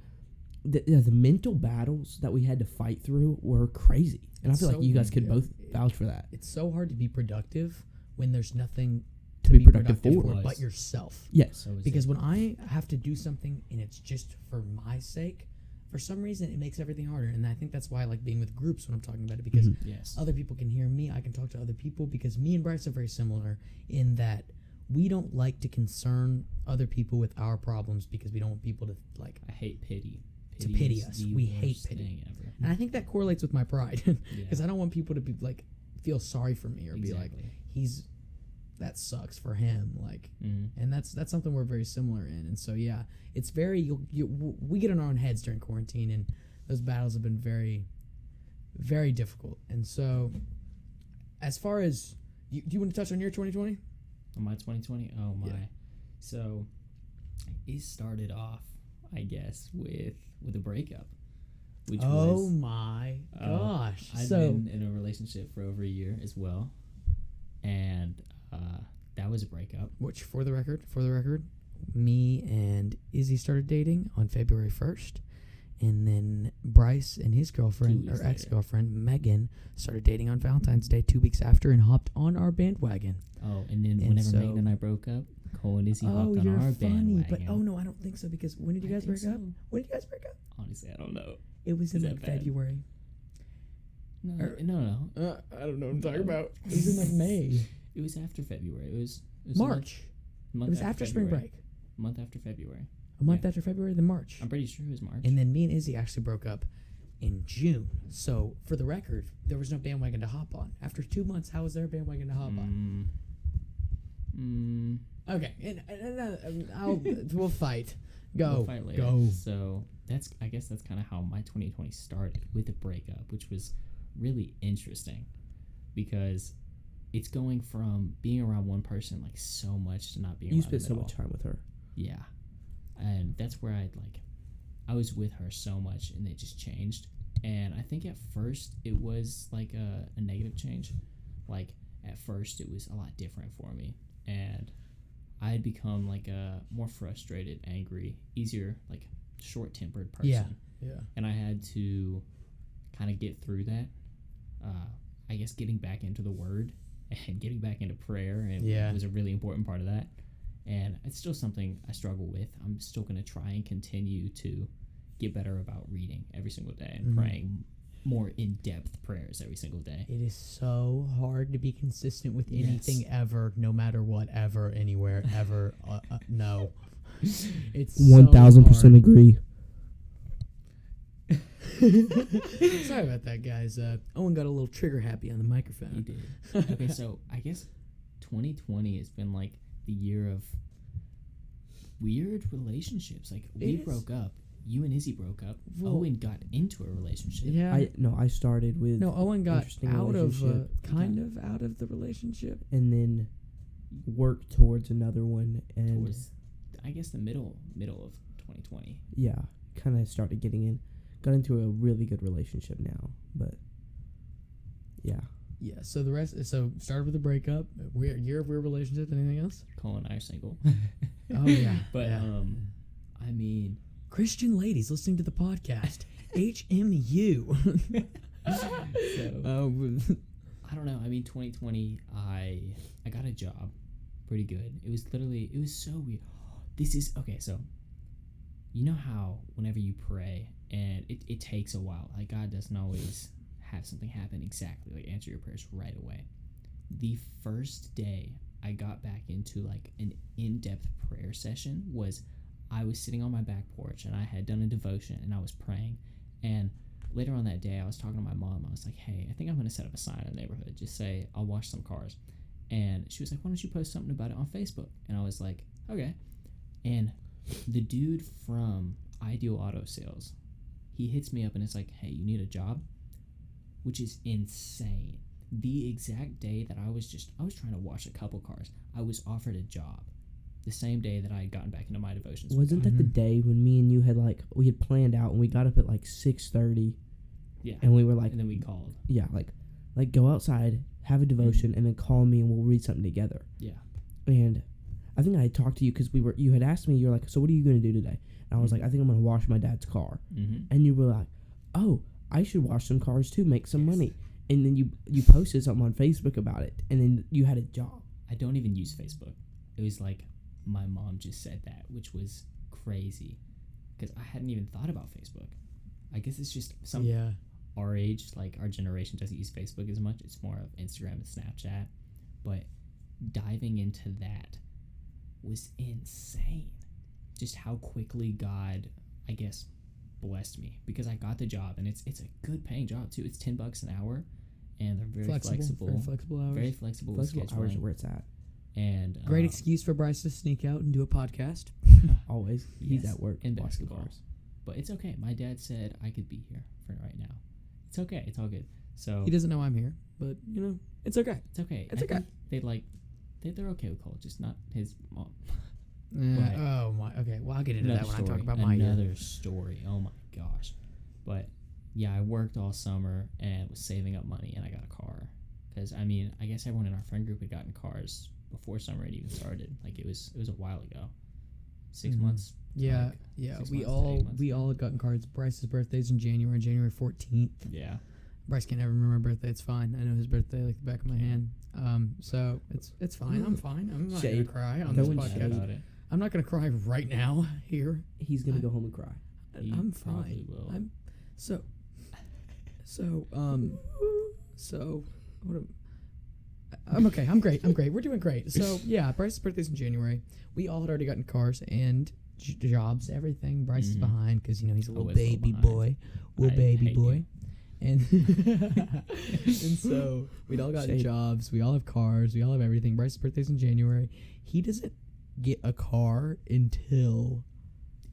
the, the mental battles that we had to fight through were crazy. And It's i feel so like you guys could both vouch for that. It's so hard to be productive when there's nothing to be productive for for. but yourself. yes So Because when I have to do something and it's just for my sake, for some reason it makes everything harder. And I think that's why I like being with groups when I'm talking about it because Mhm. yes, other people can hear me. I can talk to other people because me and Bryce are very similar in that we don't like to concern other people with our problems because we don't want people to like. I hate pity. To pity us. We hate worst pity. ever. And I think that correlates with my pride because Yeah, I don't want people to be like feel sorry for me or be like he's that sucks for him like Mhm. and that's that's something we're very similar in and so yeah it's very you, you we get in our own heads during quarantine and those battles have been very very difficult and so as far as you, do you want to touch on your 2020 On my 2020. Oh my. Yeah. So it started off, I guess, with with a breakup, which oh was my Oh, gosh I've so been in a relationship for over a year as well, and uh, that was a breakup. which for the record for the record me and izzy started dating on february 1st and then bryce and his girlfriend or ex-girlfriend megan started dating on valentine's day two weeks after and hopped on our bandwagon Oh, and then And whenever so- Megan and I broke up, Cole and Izzy oh hopped on you're our funny bandwagon. but oh no i don't think so because when did you I guys think break up when did you guys break up Honestly, I don't know. it was in like february No, Or- no, no. uh, i don't know what I'm talking about. it was in like may It was after February. It was, it was a month- march month it was after spring February. break Month after February. a month Yeah. after february then march I'm pretty sure it was March. And then me and Izzy actually broke up in June. So for the record, there was no bandwagon to hop on. After two months, how was there a bandwagon to hop on? Mm, mm, Okay, and, and, and, and I'll we'll fight. Go, we'll fight later. go. So that's I guess that's kind of how my 2020 started with a breakup, which was really interesting because it's going from being around one person like so much to not being you around spent them so at much all. time with her Yeah, and that's where I like I was with her so much, and it just changed. And I think at first it was like a, a negative change. Like at first it was a lot different for me, and I had become like a more frustrated, angry, easier, like short tempered person. Yeah. Yeah. And I had to kind of get through that. Uh, I guess getting back into the Word and getting back into prayer and Yeah. was a really important part of that. And it's still something I struggle with. I'm still going to try and continue to get better about reading every single day and Mhm. praying more in depth prayers every single day. It is so hard to be consistent with Yes. anything ever, no matter what, ever, anywhere, ever. uh, uh, no, it's One thousand percent agree. Sorry about that, guys. Uh, Owen got a little trigger happy on the microphone. He did. okay, so I guess 2020 has been like the year of weird relationships. Like we It is. broke up. You and Izzy broke up. Well- Owen got into a relationship. Yeah. I no, I started with no, Owen got interesting out of uh, relationship. kind of out of the relationship. and then worked towards another one, and Towards, I guess the middle middle of 2020. yeah, kind of started getting in. Got into a really good relationship now, but yeah, Yeah. So the rest. So started with a breakup. Weird year of weird relationships. Anything else? Cole and I are single. Oh yeah. But yeah. um, I mean, Christian ladies listening to the podcast. HMU. So- Um, I don't know. I mean, 2020, I I got a job, pretty good. It was literally, it was so weird. This is okay. So, you know how whenever you pray and it, it takes a while, like God doesn't always have something happen exactly, like answer your prayers right away. The first day I got back into like an in-depth prayer session was I was sitting on my back porch and I had done a devotion and I was praying and later on that day, I was talking to my mom. I was like, "Hey, I think I'm going to set up a sign in the neighborhood. Just say I'll wash some cars." And she was like, "Why don't you post something about it on Facebook?" And I was like, "Okay." And the dude from Ideal Auto Sales, he hits me up and it's like, "Hey, you need a job?" Which is insane. The exact day that I was just I was trying to wash a couple cars, I was offered a job. The same day that I had gotten back into my devotions. Wasn't that the Mhm. day when me and you had like we had planned out and we got up at like six thirty Yeah. and we were like and then we called. yeah like like go outside have a devotion and then call me and we'll read something together Yeah. and I think I had talked to you because we were you had asked me you're like so what are you gonna do today and I was like I think I'm gonna wash my dad's car Mm-hmm. and you were like oh I should wash some cars too make some Yes. money and then you you posted something on Facebook about it and then you had a job I don't even use Facebook. It was like my mom just said that, which was crazy because I hadn't even thought about Facebook. I guess it's just some yeah. our age, like our generation, doesn't use Facebook as much. It's more of Instagram and Snapchat. But diving into that was insane. Just how quickly God, I guess, blessed me because I got the job and it's it's a good paying job too. It's ten bucks an hour, and they're very Flexible. flexible, Very flexible hours. very flexible, flexible with hours are where it's at and Great uh, excuse for Bryce to sneak out and do a podcast. always he's Yes, at work in washing basketball. cars But it's okay. My dad said I could be here for right now. It's okay. It's all good. So He doesn't know I'm here, but you know it's okay. it's okay. It's I okay. think They like they they're okay with Cole, just not his mom. Uh. Oh my. Okay. Well, I'll get into that when story. I talk about my year. Another story. Oh my gosh. But yeah, I worked all summer and was saving up money, and I got a car. Because I mean, I guess everyone in our friend group had gotten cars before summer had even started. Like it was it was a while ago. 6 Mhm. months. Yeah, like, yeah. We all we all had gotten cards. Bryce's birthday's in January, January fourteenth. Yeah. Bryce can't ever remember my birthday. It's fine. I know his birthday like the back of my hand. Um, so it's it's fine. I'm fine. I'm not Shade. gonna cry on this shade. podcast. about it. I'm not gonna cry right now here. he's gonna go home and cry He I'm probably fine. will. I'm so so um so what am, I'm okay. I'm great. I'm great. We're doing great. So yeah, Bryce's birthday's in January. We all had already gotten cars and j- jobs, everything. Bryce is Mhm. behind because you know he's a little Always a little baby behind. boy, little I baby hate boy. you. And and so we'd all got Shade. jobs. We all have cars. We all have everything. Bryce's birthday's in January. He doesn't get a car until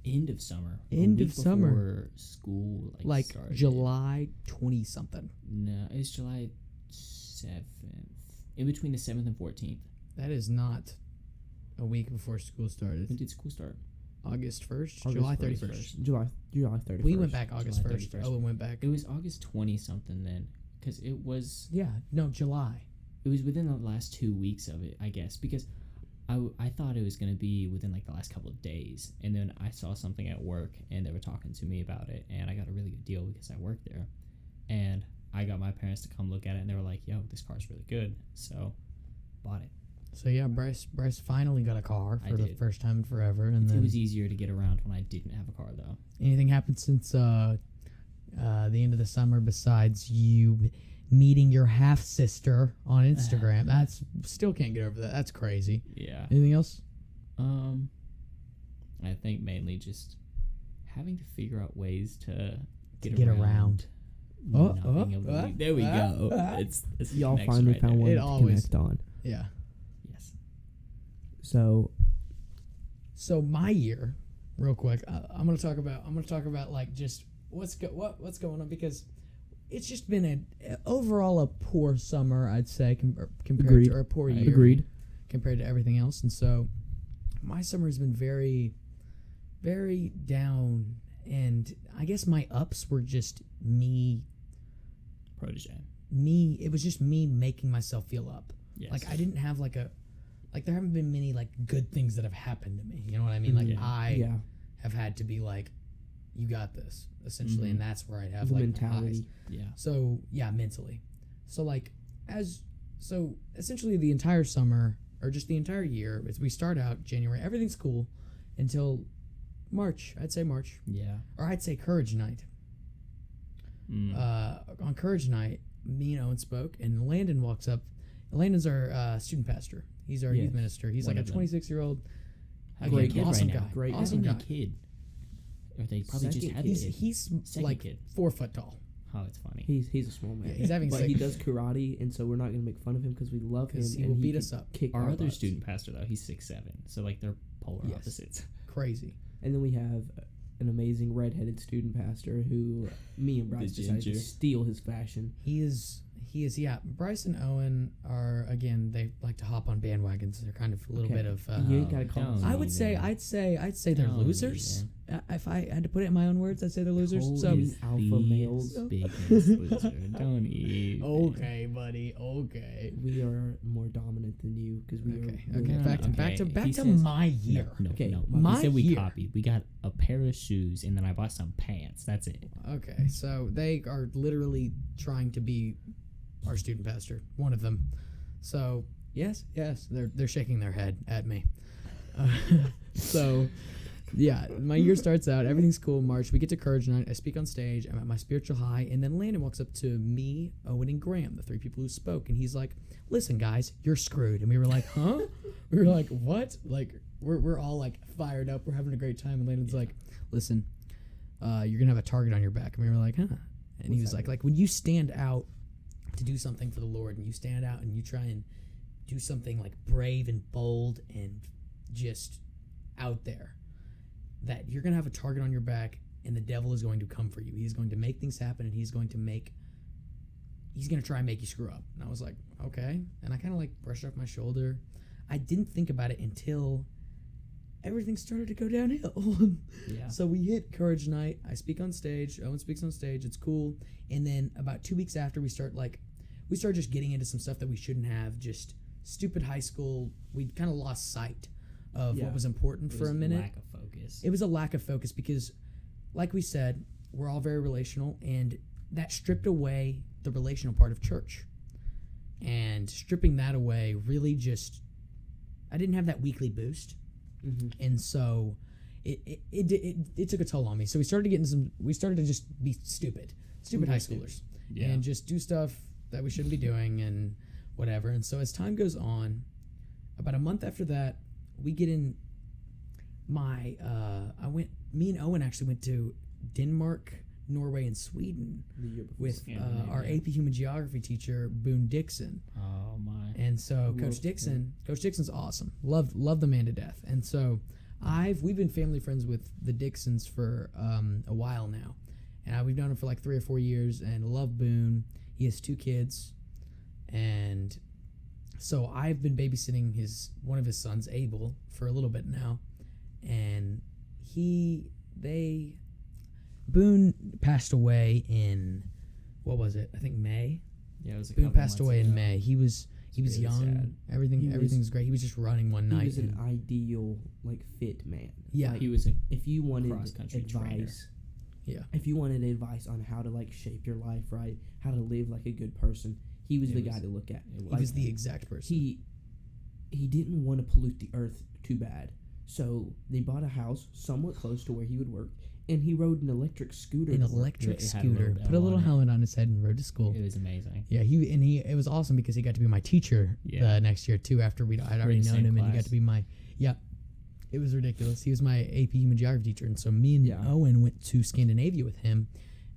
end of summer. End of summer. before school like, like started. July twenty something. No, it's July seventh. In between the seventh and fourteenth. That is not a week before school started. When did school start? August first, August July 1st. thirty first. July July 31st We went back August July first. 31st. Oh, it went back. It was August twenty something then, because it was Yeah, no, July. it was within the last two weeks of it, I guess, because I, w- I thought it was gonna be within like the last couple of days, and then I saw something at work, and they were talking to me about it, and I got a really good deal because I worked there, and I got my parents to come look at it, and they were like, "Yo, this car's really good," so bought it. So yeah, Bryce Bryce finally got a car I for the did. first time in forever. And then it then was easier to get around when I didn't have a car, though. anything happened since uh, uh, the end of the summer besides you meeting your half sister on Instagram? That's still can't get over that. That's crazy. Yeah. Anything else? Um, I think mainly just having to figure out ways to get, get around. around. Oh, not oh, being able to ah, leave. there we ah, go. ah. It's, it's the y'all connection finally right found there. one It to always- connect on Yeah. Yes. so So my year, real quick, uh, I'm gonna talk about. I'm gonna talk about like just what's go what what's going on because it's just been a overall a poor summer, I'd say, com- compared Agreed. to or a poor year agreed compared to everything else. And so my summer has been very, very down. And I guess my ups were just me, Protege. me. It was just me making myself feel up. Yes. Like I didn't have like a, like there haven't been many like good things that have happened to me. You know what I mean? Like Yeah. I yeah have had to be like you got this essentially, Mhm. and that's where I'd have the like mentality. Yeah. So yeah, mentally. So like as so essentially the entire summer or just the entire year as we start out January, everything's cool until March. I'd say March, Yeah. or I'd say Courage Night. Mm. Uh, on Courage Night, me and Owen spoke, and Landon walks up. Landon's our uh, student pastor. He's our Yes, youth minister. He's one like a of them. 26 year old. Great young kid awesome right guy. now. Great awesome How guy. kid? Or they probably just Second had. He's kid. he's Second like kid. four foot tall Oh, it's funny. He's he's a small man. Yeah, he's having but sex- he does karate, and so we're not gonna make fun of him because we love him. he and will beat can us up. Kick Our our other butts. student pastor though, he's six seven, so like they're polar Yes. opposites. Crazy. And then we have an amazing redheaded student pastor who me and Bryce The decided to ginger. steal his fashion. He is he is yeah. Bryce and Owen are again they like to hop on bandwagons. They're kind of a little Okay. bit of. Uh, you gotta call don't. I would need say. I'd say I'd say they're Don't losers. Uh, if I had to put it in my own words, I'd say they're losers. Cold So is alpha males. biggest loser. Don't even. okay, buddy. Okay. We are more dominant than you because we Okay. are. Okay. Back to okay. back to back He to says- my year. No, no, Okay, no. my he said we year. copied. We got a pair of shoes, and then I bought some pants. That's it. Okay, so they are literally trying to be our student pastor, one of them. So yes, yes, they're they're shaking their head at me. Uh, so yeah, my year starts out. Everything's cool. March, we get to Courage Night. I speak on stage. I'm at my spiritual high, and then Landon walks up to me, Owen, and Graham, the three people who spoke, and he's like, "Listen, guys, you're screwed." And we were like, "Huh?" we were like, "What?" Like we're we're all like fired up. We're having a great time, and Landon's like, "Listen, uh, you're gonna have a target on your back." And we were like, "Huh?" And he was like, mean? "Like when you stand out to do something for the Lord, and you stand out and you try and do something like brave and bold and just out there, that you're gonna have a target on your back, and the devil is going to come for you. He's going to make things happen, and he's going to make." He's gonna try and make you screw up, and I was like, okay. And I kind of like brushed off my shoulder. I didn't think about it until everything started to go downhill. Yeah. So we hit Courage Night. I speak on stage. Owen speaks on stage. It's cool. And then about two weeks after, we start like, we start just getting into some stuff that we shouldn't have. Just stupid high school. We kind of lost sight of Yeah. what was important It for was a minute. Lack of focus. It was a lack of focus because, like we said, we're all very relational, and that stripped away the relational part of church. And stripping that away really just, I didn't have that weekly boost hmm and so it it, it, it it took a toll on me. So we started getting some. We started to just be stupid, stupid high schoolers, yeah. and just do stuff that we shouldn't be doing and whatever. And so as time goes on, about a month after that, we get in. My uh, I went. Me and Owen actually went to Denmark, Norway, and Sweden The year before. with uh, our AP Human Geography teacher Boone Dixon. oh my. And so Love Coach him. Dixon, Coach Dixon's awesome. Love love the man to death. And so I've we've been family friends with the Dixons for um, a while now, and uh, we've known him for like three or four years. And love Boone. He has two kids, and so I've been babysitting his one of his sons, Abel, for a little bit now, and he they Boone passed away in what was it? I think May. yeah, it was a couple months ago. Boone couple passed months away in. May. He was he was really young. sad. Everything He was- everything was great. He was just running one night. he was an ideal like fit man. yeah, Like, He was a if you wanted advice, trainer. Yeah. If you wanted advice on how to like shape your life right, how to live like a good person, he was It the was- guy to look at. it he was was the exact person. He he didn't want to pollute the earth too bad, so they bought a house somewhat close to where he would work, and he rode an electric scooter. An electric It a scooter. little Put a little helmet on his head and rode to school. It was amazing. Yeah, he and he. It was awesome because he got to be my teacher Yeah. the next year too. After we I'd already known him, and he got to be my yeah. It was ridiculous. He was my AP Human Geography teacher, and so me and Yeah. Owen went to Scandinavia with him,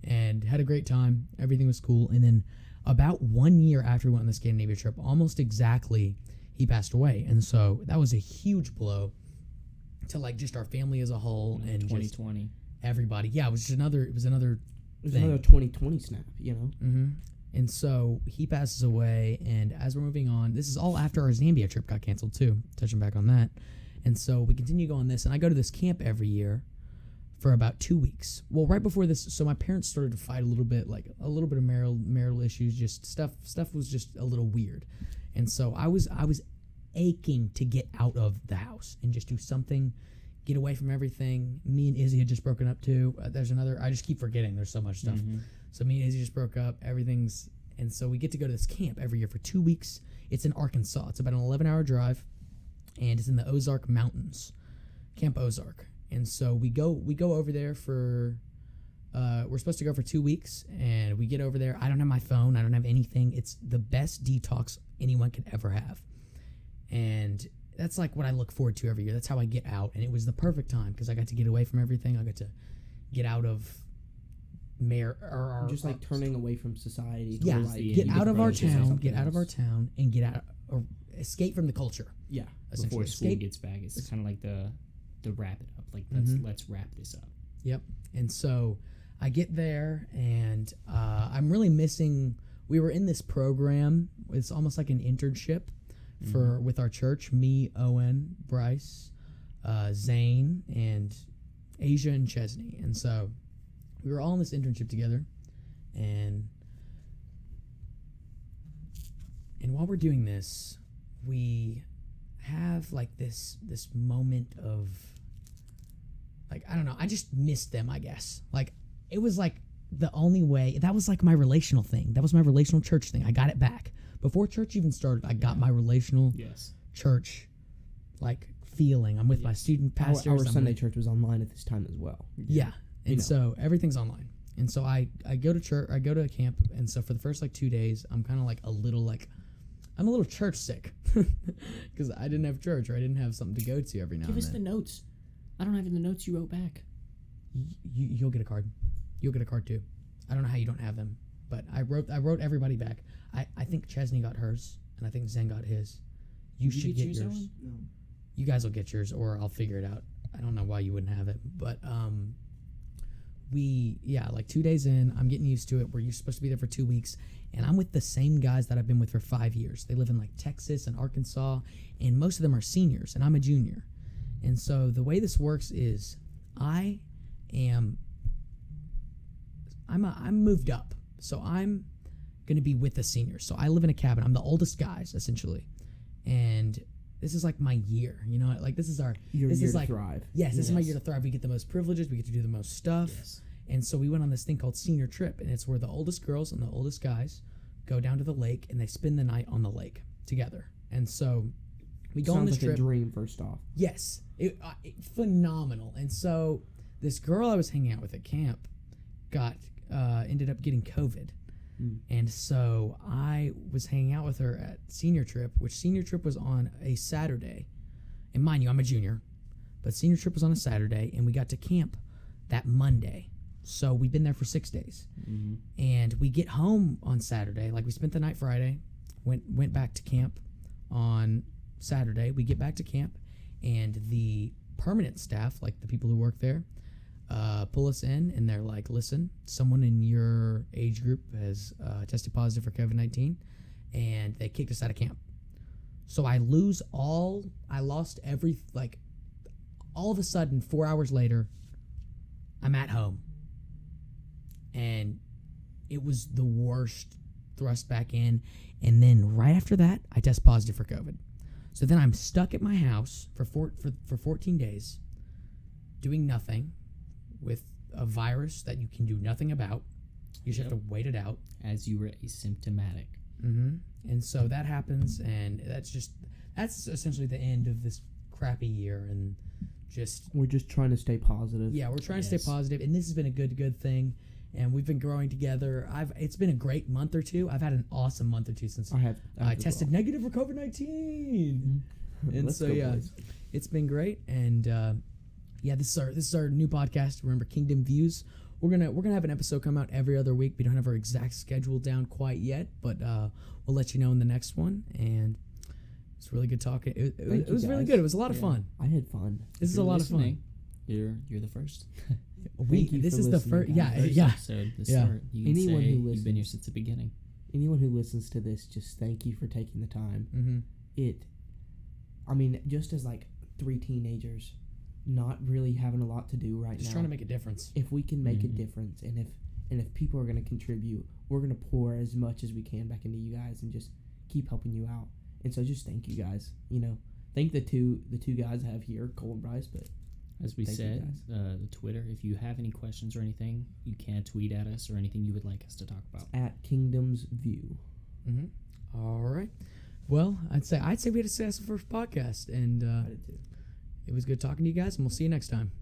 and had a great time. Everything was cool. And then about one year after we went on the Scandinavia trip, almost exactly, he passed away, and so that was a huge blow to like just our family as a whole and just 2020. Everybody. Yeah, it was just another. It was another It was thing. another 2020 snap, you know. Mm-hmm. And so he passes away, and as we're moving on, this is all after our Zambia trip got canceled too. Touching back on that, and so we continue to go on this, and I go to this camp every year for about two weeks. Well, right before this, so my parents started to fight a little bit, like a little bit of marital marital issues, just stuff stuff was just a little weird, and so I was I was aching to get out of the house and just do something get away from everything. Me and Izzy had just broken up too. Uh, there's another. I just keep forgetting. There's so much stuff. Mhm. So me and Izzy just broke up. Everything's and so we get to go to this camp every year for two weeks. It's in Arkansas. It's about an 11 hour drive, and it's in the Ozark Mountains, Camp Ozark. And so we go we go over there for. Uh, we're supposed to go for two weeks, and we get over there. I don't have my phone. I don't have anything. It's the best detox anyone could ever have, and that's like what I look forward to every year. That's how I get out, and it was the perfect time because I got to get away from everything. I got to get out of mayor or, or just like turning away from society. yeah, like, the get out of our town, get out of our town, and get out or escape from the culture. yeah. Essentially, Before school escape. gets back, it's kind of like the the wrap it up. Like let's Mhm. let's wrap this up. Yep. And so I get there, and uh, I'm really missing. We were in this program. It's almost like an internship for with our church. Me, Owen, Bryce, uh, Zane, and Asia and Chesney. And so we were all in this internship together, and and while we're doing this, we have like this this moment of like I don't know. I just missed them. I guess like it was like the only way. That was like my relational thing. That was my relational church thing. I got it back before church even started. I got my relational Yes. church like feeling. I'm with my Yes. student Our, pastors. our I'm Sunday with- church was online at this time as well. yeah. And You know. so everything's online. And so I, I go to church, I go to a camp. And so for the first like two days, I'm kind of like a little like, I'm a little church sick because I didn't have church or I didn't have something to go to every now Give and us the notes. I don't have the notes you wrote back. Y- you, you'll get a card. You'll get a card too. I don't know how you don't have them, but I wrote, I wrote everybody back. I, I think Chesney got hers and I think Zen got his. You Did should get get yours. Owen? you guys will get yours or I'll figure it out. I don't know why you wouldn't have it, but um we yeah, like 2 days in, I'm getting used to it. We're supposed to be there for 2 weeks and I'm with the same guys that I've been with for 5 years. They live in like Texas and Arkansas and most of them are seniors and I'm a junior. And so the way this works is I am I'm a, I'm moved up. So I'm going to be with the seniors. So I live in a cabin. I'm the oldest guys essentially. And this is like my year, you know, like this is our Your This year is to like- thrive. yes, this is my Yes. year to thrive. We get the most privileges, we get to do the most stuff. Yes. And so we went on this thing called senior trip, and it's where the oldest girls and the oldest guys go down to the lake and they spend the night on the lake together. And so we go on Sounds this like trip. a dream. First off, Yes, it, uh, it- phenomenal. And so this girl I was hanging out with at camp got uh, ended up getting COVID, Mm. and so I was hanging out with her at senior trip, which senior trip was on a Saturday. And mind you, I'm a junior, but senior trip was on a Saturday, and we got to camp that Monday. So we've been there for six days, Mm-hmm. and we get home on Saturday. Like we spent the night Friday, went went back to camp on Saturday. We get back to camp, and the permanent staff, like the people who work there, uh, pull us in, and they're like, "Listen, someone in your age group has uh, tested positive for COVID nineteen, and they kicked us out of camp." So I lose all. I lost every like. All of a sudden, four hours later, I'm at home, and it was the worst thrust back in. And then right after that, I test positive for COVID. So then I'm stuck at my house for four, for, for 14 days, doing nothing with a virus that you can do nothing about. You just have to wait it out. As you were asymptomatic. Mm-hmm. And so that happens, and that's just that's essentially the end of this crappy year, and just we're just trying to stay positive. yeah, we're trying to stay positive, and this has been a good good thing, and we've been growing together. I've it's been a great month or two. I've had an awesome month or two since I have. I have as tested well. negative for COVID nineteen. and Let's so, go, yeah. boys. It's been great, and uh, yeah, this is our this is our new podcast. Remember, Kingdom Views. We're gonna we're gonna have an episode come out every other week. We don't have our exact schedule down quite yet, but uh, we'll let you know in the next one. And it's really good talking. It, it, Thank it you, was really good. It was a lot of Yeah. fun. I had fun. This If is a lot of fun. You're you're the first. We Thank you this for is the listening, first. guys. Yeah, First yeah. episode, the Yeah. start. You can Anyone say who you've been here listens. since the beginning. Anyone who listens to this, just thank you for taking the time. Mm-hmm. It, I mean, just as like three teenagers, not really having a lot to do right Just now. Just trying to make a difference. If we can make mm-hmm. a difference, and if and if people are going to contribute, we're going to pour as much as we can back into you guys and just keep helping you out. And so just thank you guys. You know, thank the two the two guys I have here, Cole and Bryce. But as we said, uh, the Twitter. If you have any questions or anything, you can tweet at us or anything you would like us to talk about at Kingdoms View. Mm-hmm. All right. Well, I'd say I'd say we had a successful first podcast, and uh, I did too. It was good talking to you guys, and we'll see you next time.